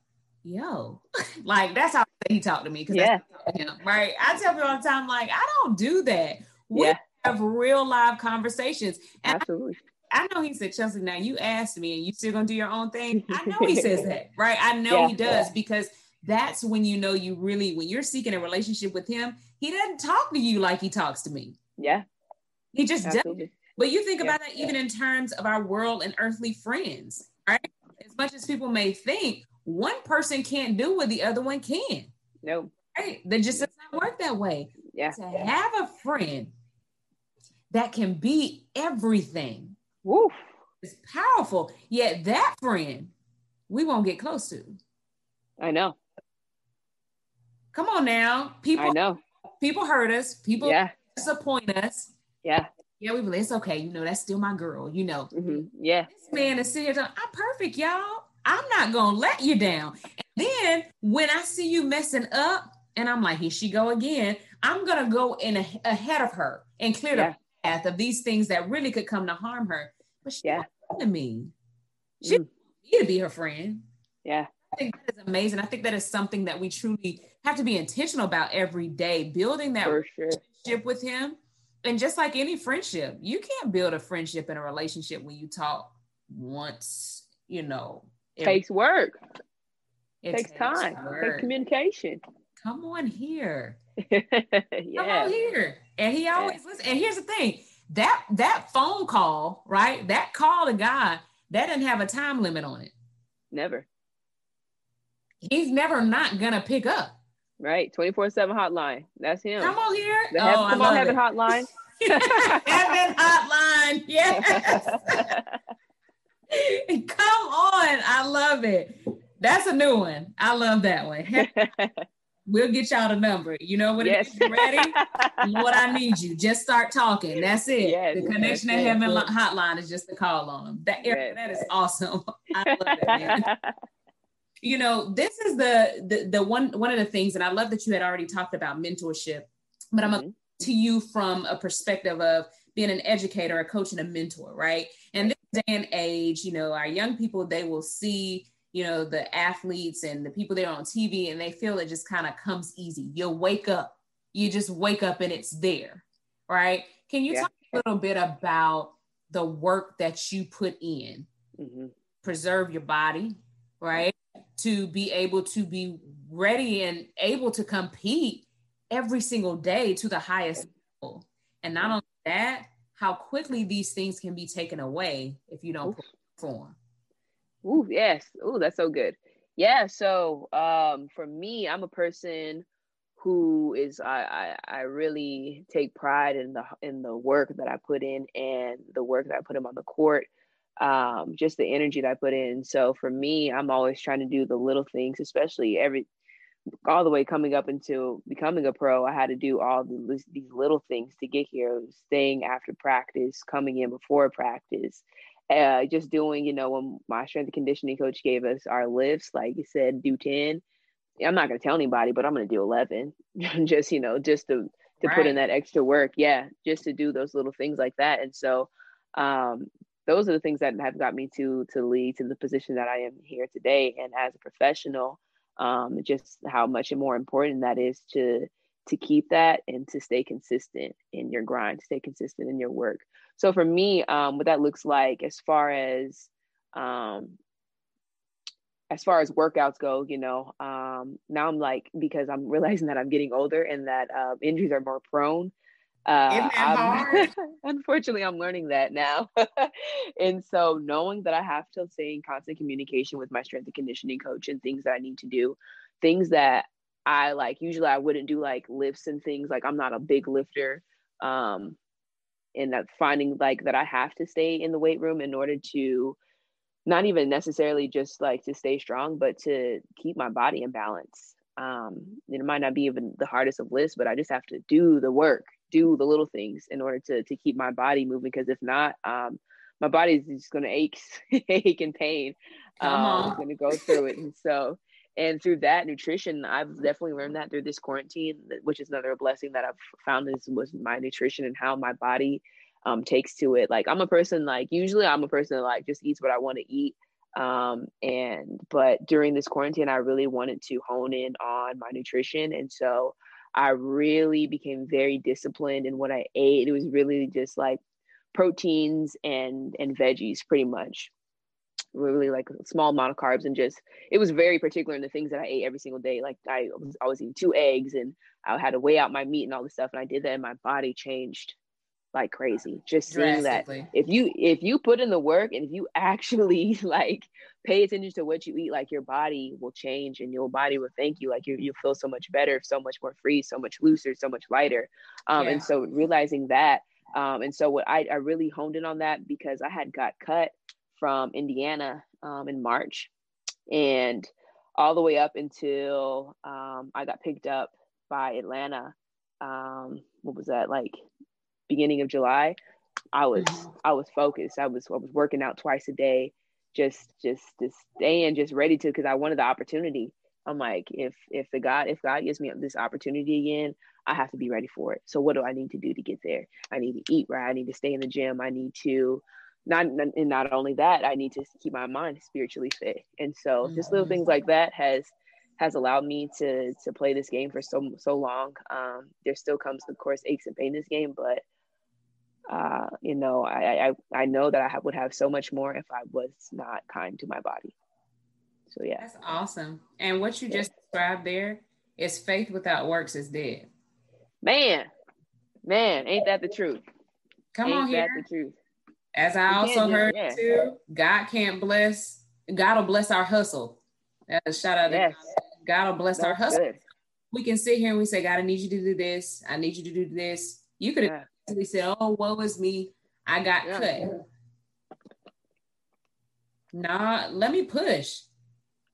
yo, like that's how he talked to me. Cause yeah. him, right. I tell people all the time, like, I don't do that. We yeah. have real live conversations. And Absolutely. I, I know he said, Chelsea, now you asked me and you still gonna do your own thing. I know he says that, right? I know yeah, he does yeah. because that's when you know you really, when you're seeking a relationship with him, he doesn't talk to you like he talks to me. Yeah. He just Absolutely. does. But you think about that even in terms of our world and earthly friends, right? As much as people may think, one person can't do what the other one can. No. Right. That just does not work that way. Yeah. To have a friend that can be everything. Woof. It's powerful. Yet that friend we won't get close to. I know. Come on now. People I know. People hurt us. People yeah. disappoint us. Yeah. Yeah, we believe it's okay. You know, that's still my girl, you know. Mm-hmm. Yeah. This man is sitting here I'm perfect, y'all. I'm not gonna let you down. And then when I see you messing up, and I'm like, here she go again, I'm gonna go in a, ahead of her and clear yeah. the path of these things that really could come to harm her. But she yeah. to me. She mm. me to be her friend. Yeah. I think that is amazing. I think that is something that we truly have to be intentional about every day, building that For relationship sure. with him. And just like any friendship, you can't build a friendship and a relationship when you talk once, you know. It takes work. It takes, takes time. Work. It takes communication. Come on here. yeah. Come on here. And he always yeah. listens. And here's the thing that that phone call, right? That call to God, that didn't have a time limit on it. Never. He's never not gonna pick up. Right, twenty four seven hotline. That's him. Come on here. The oh, come on, heaven it. hotline. heaven hotline. Yes. come on, I love it. That's a new one. I love that one. We'll get y'all the number. You know what? Yes. ready? what I need you. Just start talking. That's it. Yes, the connection yes, at heaven hotline is just to call on them. That that is awesome. I love it, man. You know, this is the, the the one one of the things, and I love that you had already talked about mentorship, but I'm mm-hmm. a, to you from a perspective of being an educator, a coach, and a mentor, right? And this day and age, you know, our young people they will see you know, the athletes and the people there on TV, and they feel it just kind of comes easy. You'll wake up, you just wake up and it's there, right? Can you yeah. talk a little bit about the work that you put in, mm-hmm. preserve your body, right? To be able to be ready and able to compete every single day to the highest level. And not only that, how quickly these things can be taken away if you don't perform. Ooh, yes. Ooh, that's so good. Yeah. So um, for me, I'm a person who is I, I, I really take pride in the in the work that I put in and the work that I put in on the court. Um, just the energy that I put in. So for me, I'm always trying to do the little things, especially every all the way coming up into becoming a pro. I had to do all the, these little things to get here, staying after practice, coming in before practice, uh, just doing, you know, when my strength and conditioning coach gave us our lifts, like you said, do 10. I'm not going to tell anybody, but I'm going to do 11. just, you know, just to, to right. put in that extra work. Yeah. Just to do those little things like that. And so, um, those are the things that have got me to, to lead to the position that I am here today. And as a professional, um, just how much more important that is to, to keep that and to stay consistent in your grind, stay consistent in your work. So for me, um, what that looks like as far as um, as far as workouts go, you know, um, now I'm like because I'm realizing that I'm getting older and that uh, injuries are more prone. Uh, I'm, unfortunately, I'm learning that now, and so knowing that I have to stay in constant communication with my strength and conditioning coach and things that I need to do, things that I like. Usually, I wouldn't do like lifts and things. Like I'm not a big lifter. Um, and that finding like that I have to stay in the weight room in order to not even necessarily just like to stay strong, but to keep my body in balance. Um, it might not be even the hardest of lists, but I just have to do the work, do the little things in order to to keep my body moving. Because if not, um, my body is just going to ache, ache and pain. Um, I'm going to go through it, and so and through that nutrition i've definitely learned that through this quarantine which is another blessing that i've found is was my nutrition and how my body um, takes to it like i'm a person like usually i'm a person that like just eats what i want to eat um, and but during this quarantine i really wanted to hone in on my nutrition and so i really became very disciplined in what i ate it was really just like proteins and and veggies pretty much really like small amount of carbs and just it was very particular in the things that I ate every single day. Like I was I was eating two eggs and I had to weigh out my meat and all this stuff. And I did that and my body changed like crazy. Just seeing that if you if you put in the work and if you actually like pay attention to what you eat, like your body will change and your body will thank you. Like you you feel so much better, so much more free, so much looser, so much lighter. Um, yeah. And so realizing that, um, and so what I I really honed in on that because I had got cut from Indiana um, in March, and all the way up until um, I got picked up by Atlanta. Um, what was that like? Beginning of July. I was mm-hmm. I was focused. I was I was working out twice a day, just just just staying just ready to because I wanted the opportunity. I'm like, if if the God if God gives me this opportunity again, I have to be ready for it. So what do I need to do to get there? I need to eat right. I need to stay in the gym. I need to not and not only that, I need to keep my mind spiritually fit. And so mm-hmm. just little things like that has has allowed me to to play this game for so so long. Um, there still comes, of course, aches and pain in this game, but uh, you know, I, I I know that I would have so much more if I was not kind to my body. So yeah, that's awesome. And what you yeah. just described there is faith without works is dead. Man, man, ain't that the truth? Come ain't on here. the truth. As I also heard yeah. too, God can't bless. God will bless our hustle. That's shout out. Yes. God will bless That's our hustle. Good. We can sit here and we say, God, I need you to do this. I need you to do this. You could have yeah. Said, Oh, woe is me. I got yeah. cut. Nah, let me push.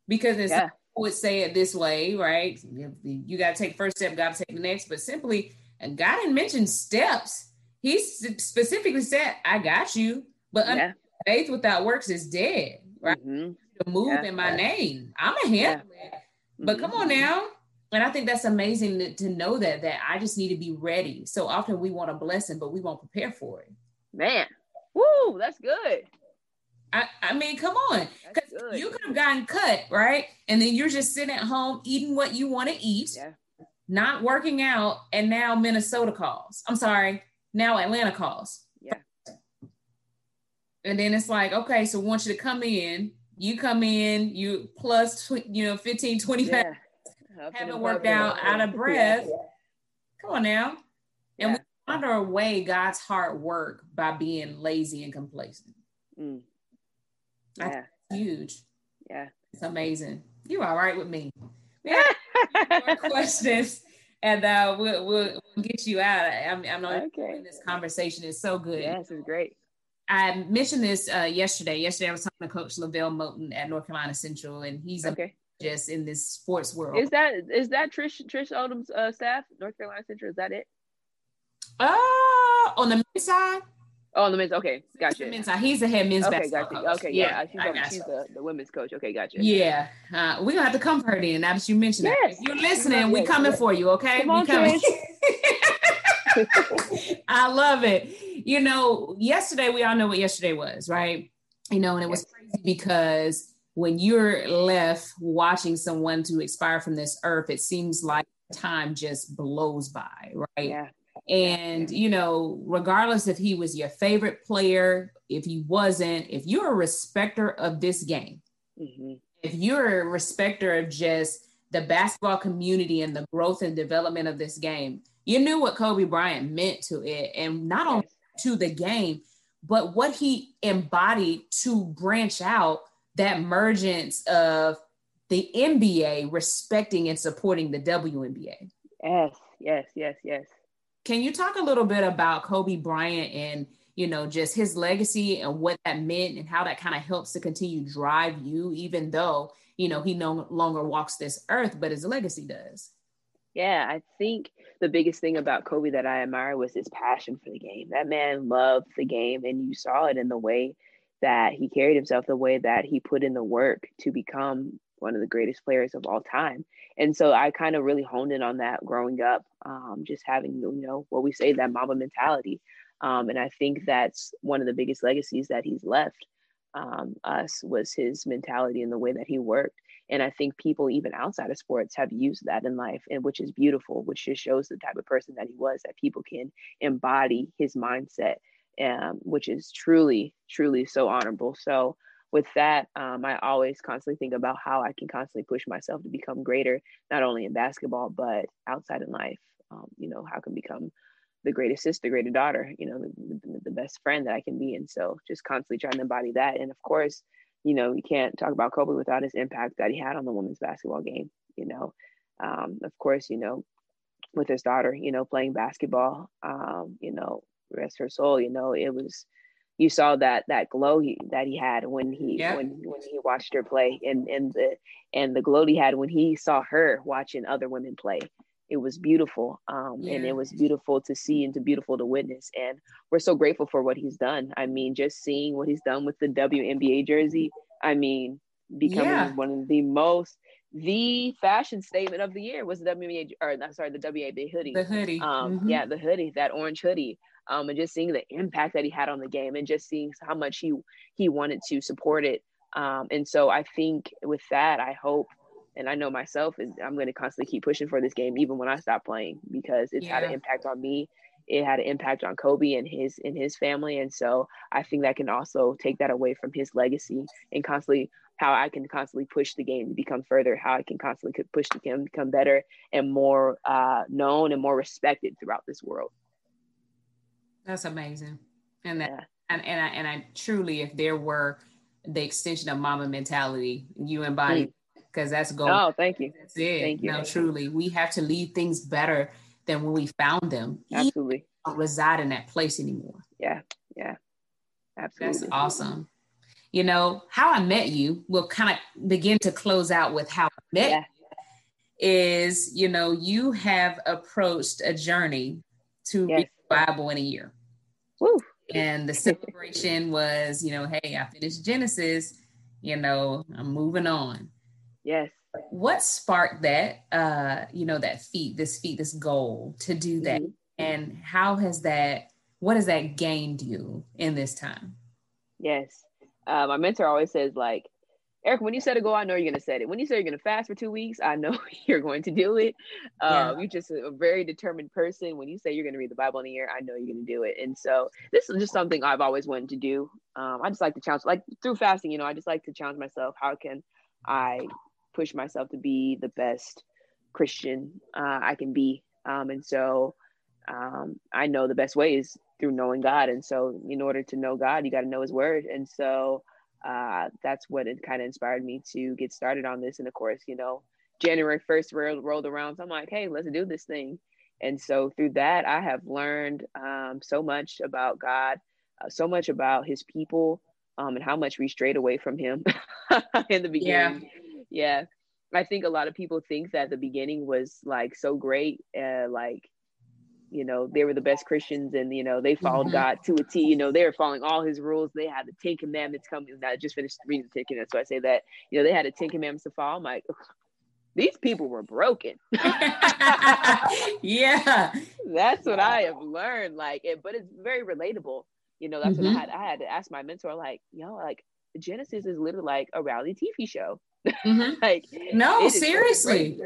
Because it's yeah. would say it this way, right? You got to take first step, got to take the next, but simply, and God didn't mention steps he specifically said, I got you, but yeah. faith without works is dead, right? Mm-hmm. To move yeah. in my name. I'm a handle it. But mm-hmm. come on now. And I think that's amazing to, to, know that that I just need to be ready. So often we want a blessing, but we won't prepare for it. Man, woo, that's good. I, I mean, come on. Because you could have gotten cut, right? And then you're just sitting at home eating what you want to eat, yeah. not working out, and now Minnesota calls. I'm sorry, now Atlanta calls. Yeah. And then it's like, okay, so we want you to come in. You come in, you plus, you know, 15, 20 yeah. Haven't worked out, out of breath. Yeah. Come on now. And yeah. we wander away God's hard work by being lazy and complacent. Mm. Yeah. That's huge. Yeah. It's amazing. You're all right with me. Have more questions and uh, we'll, we'll, we'll get you out. I'm, I'm not okay. this conversation is so good. Yes, it's great. I mentioned this uh, yesterday. Yesterday, I was talking to Coach LeVelle Moton at North Carolina Central, and he's okay. Just in this sports world. Is that is that Trish Trish Odom's uh, staff, North Carolina Central? Is that it? Uh, on the men's side. Oh, on the men's. Okay, gotcha. The men's side. He's the head men's okay, basketball gotcha. coach. Okay, yeah, yeah. she's, she's the, the, women's coach. Okay, gotcha. Yeah, uh, we're gonna have to come for her then. Now that you mentioned yes. that, if you're listening, we coming for you. Okay, come on, we coming. I love it. You know, yesterday we all know what yesterday was, right? You know, and it was crazy because when you're left watching someone to expire from this earth, it seems like time just blows by, right? Yeah. And, you know, regardless if he was your favorite player, if he wasn't, if you're a respecter of this game, mm-hmm. if you're a respecter of just the basketball community and the growth and development of this game, you knew what Kobe Bryant meant to it. And not only to the game, but what he embodied to branch out that mergence of the NBA respecting and supporting the WNBA. Yes, yes, yes, yes. Can you talk a little bit about Kobe Bryant and you know just his legacy and what that meant and how that kind of helps to continue drive you, even though you know he no longer walks this earth, but his legacy does. Yeah, I think the biggest thing about Kobe that I admire was his passion for the game. That man loved the game, and you saw it in the way that he carried himself, the way that he put in the work to become one of the greatest players of all time. And so I kind of really honed in on that growing up, um, just having, you know, what we say that Mamba mentality. Um, and I think that's one of the biggest legacies that he's left um, us was his mentality and the way that he worked. And I think people, even outside of sports, have used that in life, and which is beautiful, which just shows the type of person that he was, that people can embody his mindset, um, which is truly, truly so honorable. So with that, um, I always constantly think about how I can constantly push myself to become greater, not only in basketball, but outside in life. Um, you know, how I can become the greatest sister, greatest daughter, you know, the, the, the, best friend that I can be. And so just constantly trying to embody that. And of course, you know, you can't talk about Kobe without his impact that he had on the women's basketball game, you know. Um, of course, you know, with his daughter, you know, playing basketball, um, you know, rest her soul, you know, it was you saw that that glow he, that he had when he yeah. when when he watched her play and and the and the glow he had when he saw her watching other women play it was beautiful um, yeah. and it was beautiful to see and to beautiful to witness and we're so grateful for what he's done i mean just seeing what he's done with the WNBA jersey i mean becoming yeah. one of the most the fashion statement of the year was the WNBA or I'm sorry the WNBA hoodie the hoodie um mm-hmm. yeah the hoodie that orange hoodie um and just seeing the impact that he had on the game and just seeing how much he he wanted to support it um and so I think with that I hope and I know myself is I'm going to constantly keep pushing for this game even when I stop playing because it's yeah. had an impact on me. It had an impact on Kobe and his and his family, and so I think that can also take that away from his legacy and constantly how I can constantly push the game to become further, how I can constantly push the game to become better and more uh, known and more respected throughout this world. That's amazing, and that yeah. and and I, and I truly, if there were the extension of Mamba mentality, you embody mm because that's gold. Oh, thank you. That's it. Thank you. No, truly, we have to leave things better than when we found them. Absolutely. Don't reside in that place anymore. Yeah. Yeah. Absolutely. That's awesome. You know, how I met you, we'll kind of begin to close out with how I met yeah. is, you know, you have approached a journey to yes. read the Bible in a year. Woo. And the celebration was, you know, hey, I finished Genesis, you know, I'm moving on. Yes. What sparked that, uh, you know, that feat, this feat, this goal to do that? Mm-hmm. And how has that, what has that gained you in this time? Yes. Uh, my mentor always says, like, Eric, when you set a goal, I know you're going to set it. When you say you're going to fast for two weeks, I know you're going to do it. Um. You're just a, very determined person. When you say you're going to read the Bible in a year, I know you're going to do it. And so this is just something I've always wanted to do. Um, I just like to challenge, like through fasting, you know, I just like to challenge myself. How can I push myself to be the best Christian uh, I can be. Um, and so um, I know the best way is through knowing God. And so, in order to know God, you got to know His Word. And so uh, that's what it kind of inspired me to get started on this. And of course, you know, January 1st rolled, rolled around. So I'm like, hey, let's do this thing. And so through that, I have learned um, so much about God, uh, so much about His people, um, and how much we strayed away from Him in the beginning. Yeah yeah i think a lot of people think that the beginning was like so great uh, like you know they were the best christians and you know they followed mm-hmm. god to a t you know they were following all his rules. They had the ten commandments coming. I just finished reading the ten commandments so i say that you know they had the ten commandments to follow. I'm like these people were broken. Yeah. That's what i have learned like it, but it's very relatable. You know that's mm-hmm. what i had i had to ask my mentor like yo like genesis is literally like a rally tv show. Mm-hmm. like no, seriously.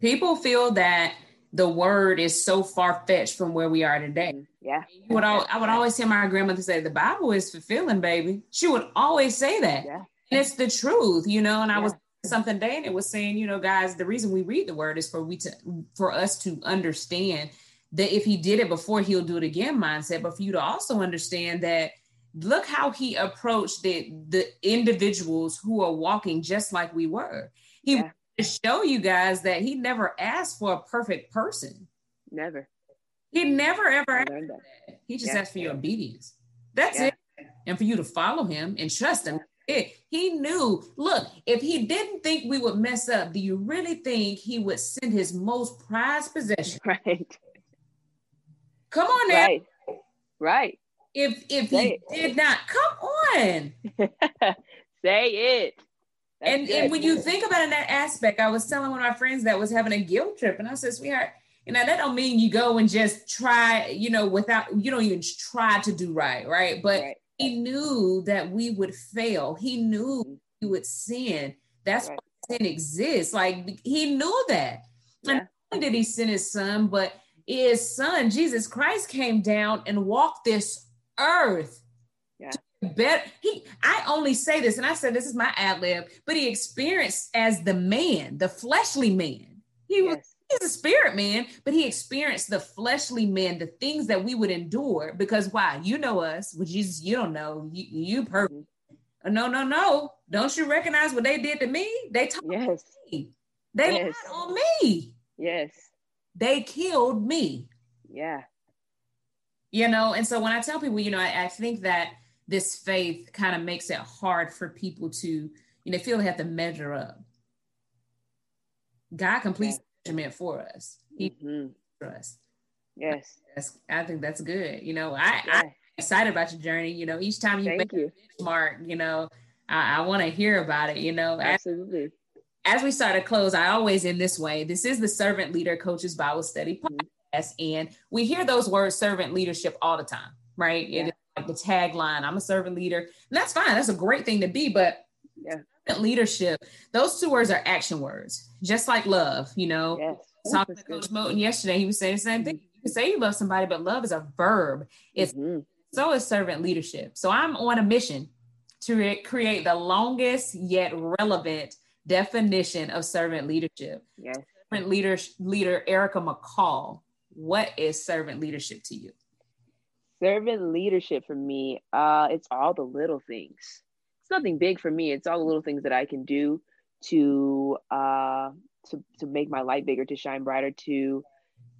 People feel that the word is so far fetched from where we are today. Mm-hmm. Yeah. Would all, I would always hear my grandmother say, the Bible is fulfilling, baby. She would always say that. Yeah. And it's the truth, you know, and I was something day and it was saying, you know, guys, the reason we read the word is for we to for us to understand that if he did it before, he'll do it again mindset, but for you to also understand that look how he approached the the individuals who are walking just like we were. He yeah. To show you guys that he never asked for a perfect person. Never. He never ever asked that. He just yeah. asked for your obedience. That's yeah. it. And for you to follow him and trust him. It, he knew, look, if he didn't think we would mess up, do you really think he would send his most prized possession? Right. Come on now. Right. Right if if Say he it. did not come on Say it. That's and, and when you think about it in that aspect, I was telling one of my friends that was having a guilt trip, and I said, sweetheart, you know, that don't mean you go and just try, you know, without you don't even try to do right, right? But right. he knew that we would fail. He knew mm-hmm. we would sin. That's right. why sin exists. Like he knew that. Yeah. And did he send his son, but his son, Jesus Christ, came down and walked this earth. Better he I only say this, and I said this is my ad lib, but he experienced as the man, the fleshly man. He yes. was He's a spirit man, but he experienced the fleshly man, the things that we would endure. Because why? You know us. Well, Jesus, you don't know. You, you perfect. Mm-hmm. No, no, no. Don't you recognize what they did to me? They told yes. me. They yes. lied on me. Yes. They killed me. Yeah. You know, and so when I tell people, you know, I, I think that this faith kind of makes it hard for people to, you know, feel they have to measure up. God completes yeah. measurement for us. He mm-hmm. for us. Yes. That's, I think that's good. You know, I, yeah. I'm excited about your journey. You know, each time you Thank make you. a benchmark, you know, I, I want to hear about it, you know. Absolutely. As, as we start to close, I always in this way. This is the Servant Leader Coaches Bible Study mm-hmm. podcast. Mm-hmm. And we hear those words servant leadership all the time, right? Yeah. It is like the tagline, I'm a servant leader. And that's fine. That's a great thing to be, but yeah. leadership, those two words are action words, just like love, you know. Yes. Talking to Coach Moton yesterday, he was saying the same thing. You can say you love somebody, but love is a verb. It's mm-hmm. so is servant leadership. So I'm on a mission to create the longest yet relevant definition of servant leadership. Yes. Servant leader, leader Erica McCall, what is servant leadership to you? Servant leadership for me, uh, it's all the little things. It's nothing big for me. It's all the little things that I can do to uh, to to make my light bigger, to shine brighter, to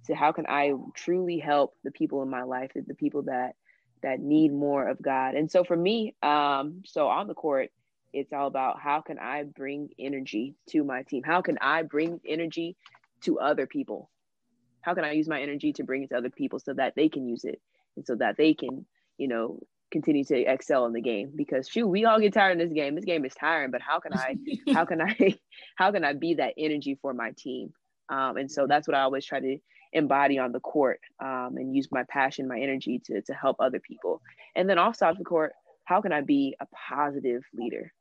to how can I truly help the people in my life, the people that that need more of God. And so for me, um, so on the court, it's all about how can I bring energy to my team? How can I bring energy to other people? How can I use my energy to bring it to other people so that they can use it and so that they can, you know, continue to excel in the game because shoot we all get tired in this game this game is tiring but how can i how can i how can i be that energy for my team um, and so that's what i always try to embody on the court um, and use my passion, my energy to, to help other people. And then off the court, how can I be a positive leader?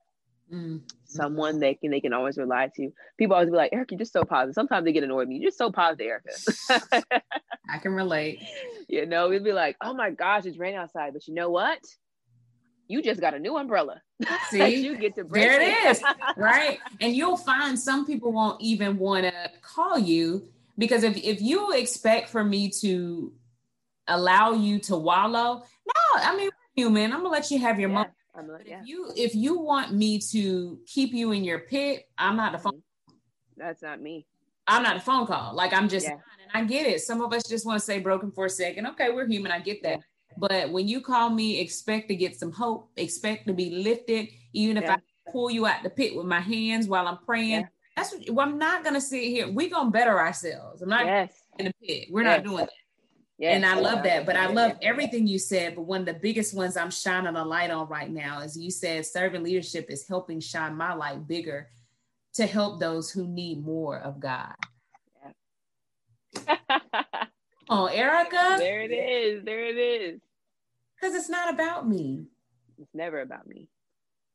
Mm-hmm. Someone they can they can always rely to. People always be like, Erica, you're just so positive. Sometimes they get annoyed with me. You're just so positive, Erica. I can relate. You know, we'd be like, oh my gosh, it's raining outside. But you know what? You just got a new umbrella. See, you get to there it is, right? And you'll find some people won't even want to call you because if if you expect for me to allow you to wallow, no, I mean human. I'm gonna let you have your yeah, moment. Like, yeah. If you if you want me to keep you in your pit, I'm not the phone. Mm-hmm. That's not me. I'm not a phone call. Like I'm just, yeah. and I get it. Some of us just want to say broken for a second. Okay, we're human. I get that. But when you call me, expect to get some hope. Expect to be lifted, even if I pull you out the pit with my hands while I'm praying. That's what, well, I'm not gonna sit here. We're gonna better ourselves. I'm not yes. in the pit. We're yes. not doing that. Yes. And I love that. But I love everything you said. But one of the biggest ones I'm shining a light on right now is you said servant leadership is helping shine my light bigger to help those who need more of God. Yeah. oh, Erica. There it is. There it is. Because it's not about me. It's never about me.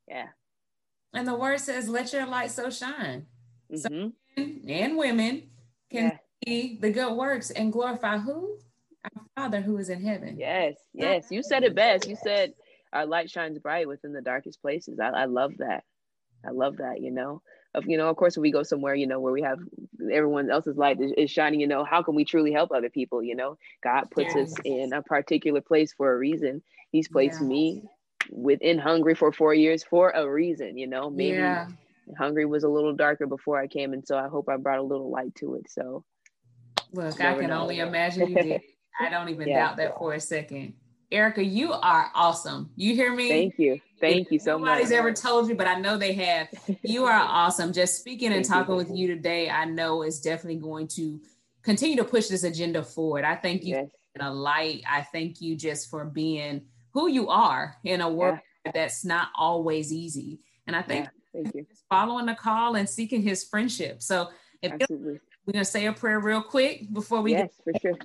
Yeah. And the word says, let your light so shine mm-hmm. so and women can yeah. see the good works and glorify who? Father who is in heaven. Yes, yes. You said it best. You said our light shines bright within the darkest places. I, I love that. I love that, you know. Of you know, of course, when we go somewhere, you know, where we have everyone else's light is, is shining, you know, how can we truly help other people? You know, God puts yes. us in a particular place for a reason. He's placed yeah. me within Hungary for four years for a reason, you know. Maybe yeah. Hungary was a little darker before I came, and so I hope I brought a little light to it. So, look, I can only imagine you did. I don't even yeah. doubt that for a second. Erica, you are awesome. You hear me? Thank you. Thank you so Nobody's much. Nobody's ever told you, but I know they have. You are awesome. Just speaking and talking you. with you today, I know is definitely going to continue to push this agenda forward. I thank you yes. for a light. I thank you just for being who you are in a world yeah. that's not always easy. And I think yeah, thank you. following the call and seeking his friendship. So if we're gonna say a prayer real quick before we yes, get- for sure.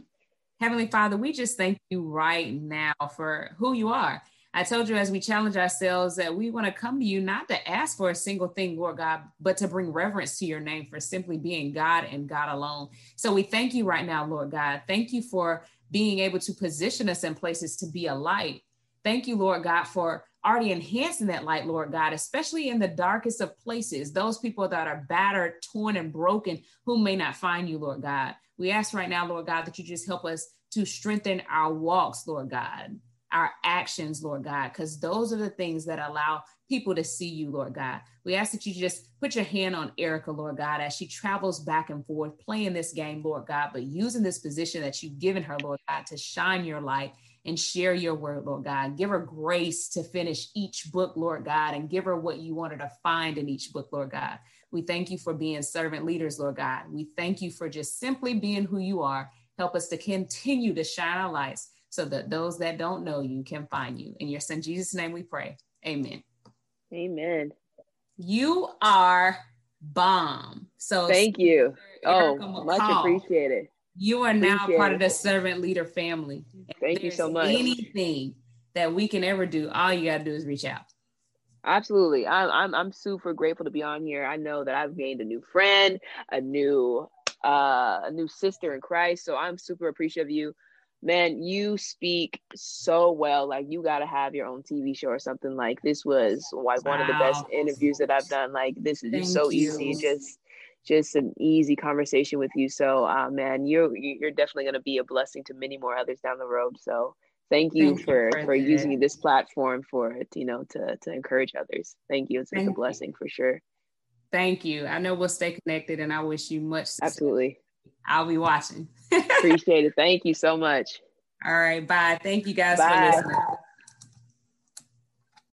Heavenly Father, we just thank you right now for who you are. I told you as we challenge ourselves that we want to come to you not to ask for a single thing, Lord God, but to bring reverence to your name for simply being God and God alone. So we thank you right now, Lord God. Thank you for being able to position us in places to be a light Thank you, Lord God, for already enhancing that light, Lord God, especially in the darkest of places, those people that are battered, torn, and broken who may not find you, Lord God. We ask right now, Lord God, that you just help us to strengthen our walks, Lord God, our actions, Lord God, because those are the things that allow people to see you, Lord God. We ask that you just put your hand on Erica, Lord God, as she travels back and forth playing this game, Lord God, but using this position that you've given her, Lord God, to shine your light and share your word, Lord God. Give her grace to finish each book, Lord God, and give her what you want her to find in each book, Lord God. We thank you for being servant leaders, Lord God. We thank you for just simply being who you are. Help us to continue to shine our lights so that those that don't know you can find you. In your son Jesus' name we pray. Amen. Amen. You are bomb. So thank you. Oh, much appreciated. You are now part of the servant leader family. Thank you so much. Anything that we can ever do, all you got to do is reach out. Absolutely. I'm, I'm I'm super grateful to be on here. I know that I've gained a new friend, a new uh a new sister in Christ. So I'm super appreciative of you man, you speak so well. Like you got to have your own TV show or something. Like this was like wow. one of the best interviews that I've done. Like this is just so you. easy. Just just an easy conversation with you. So, uh, man, you're you're definitely going to be a blessing to many more others down the road. So, thank you thank for you for, using this platform for it. You know, to to encourage others. Thank you. It's thank a blessing you. for sure. Thank you. I know we'll stay connected, and I wish you much. Success. Absolutely. I'll be watching. Appreciate it. Thank you so much. All right. Bye. Thank you guys bye. for listening.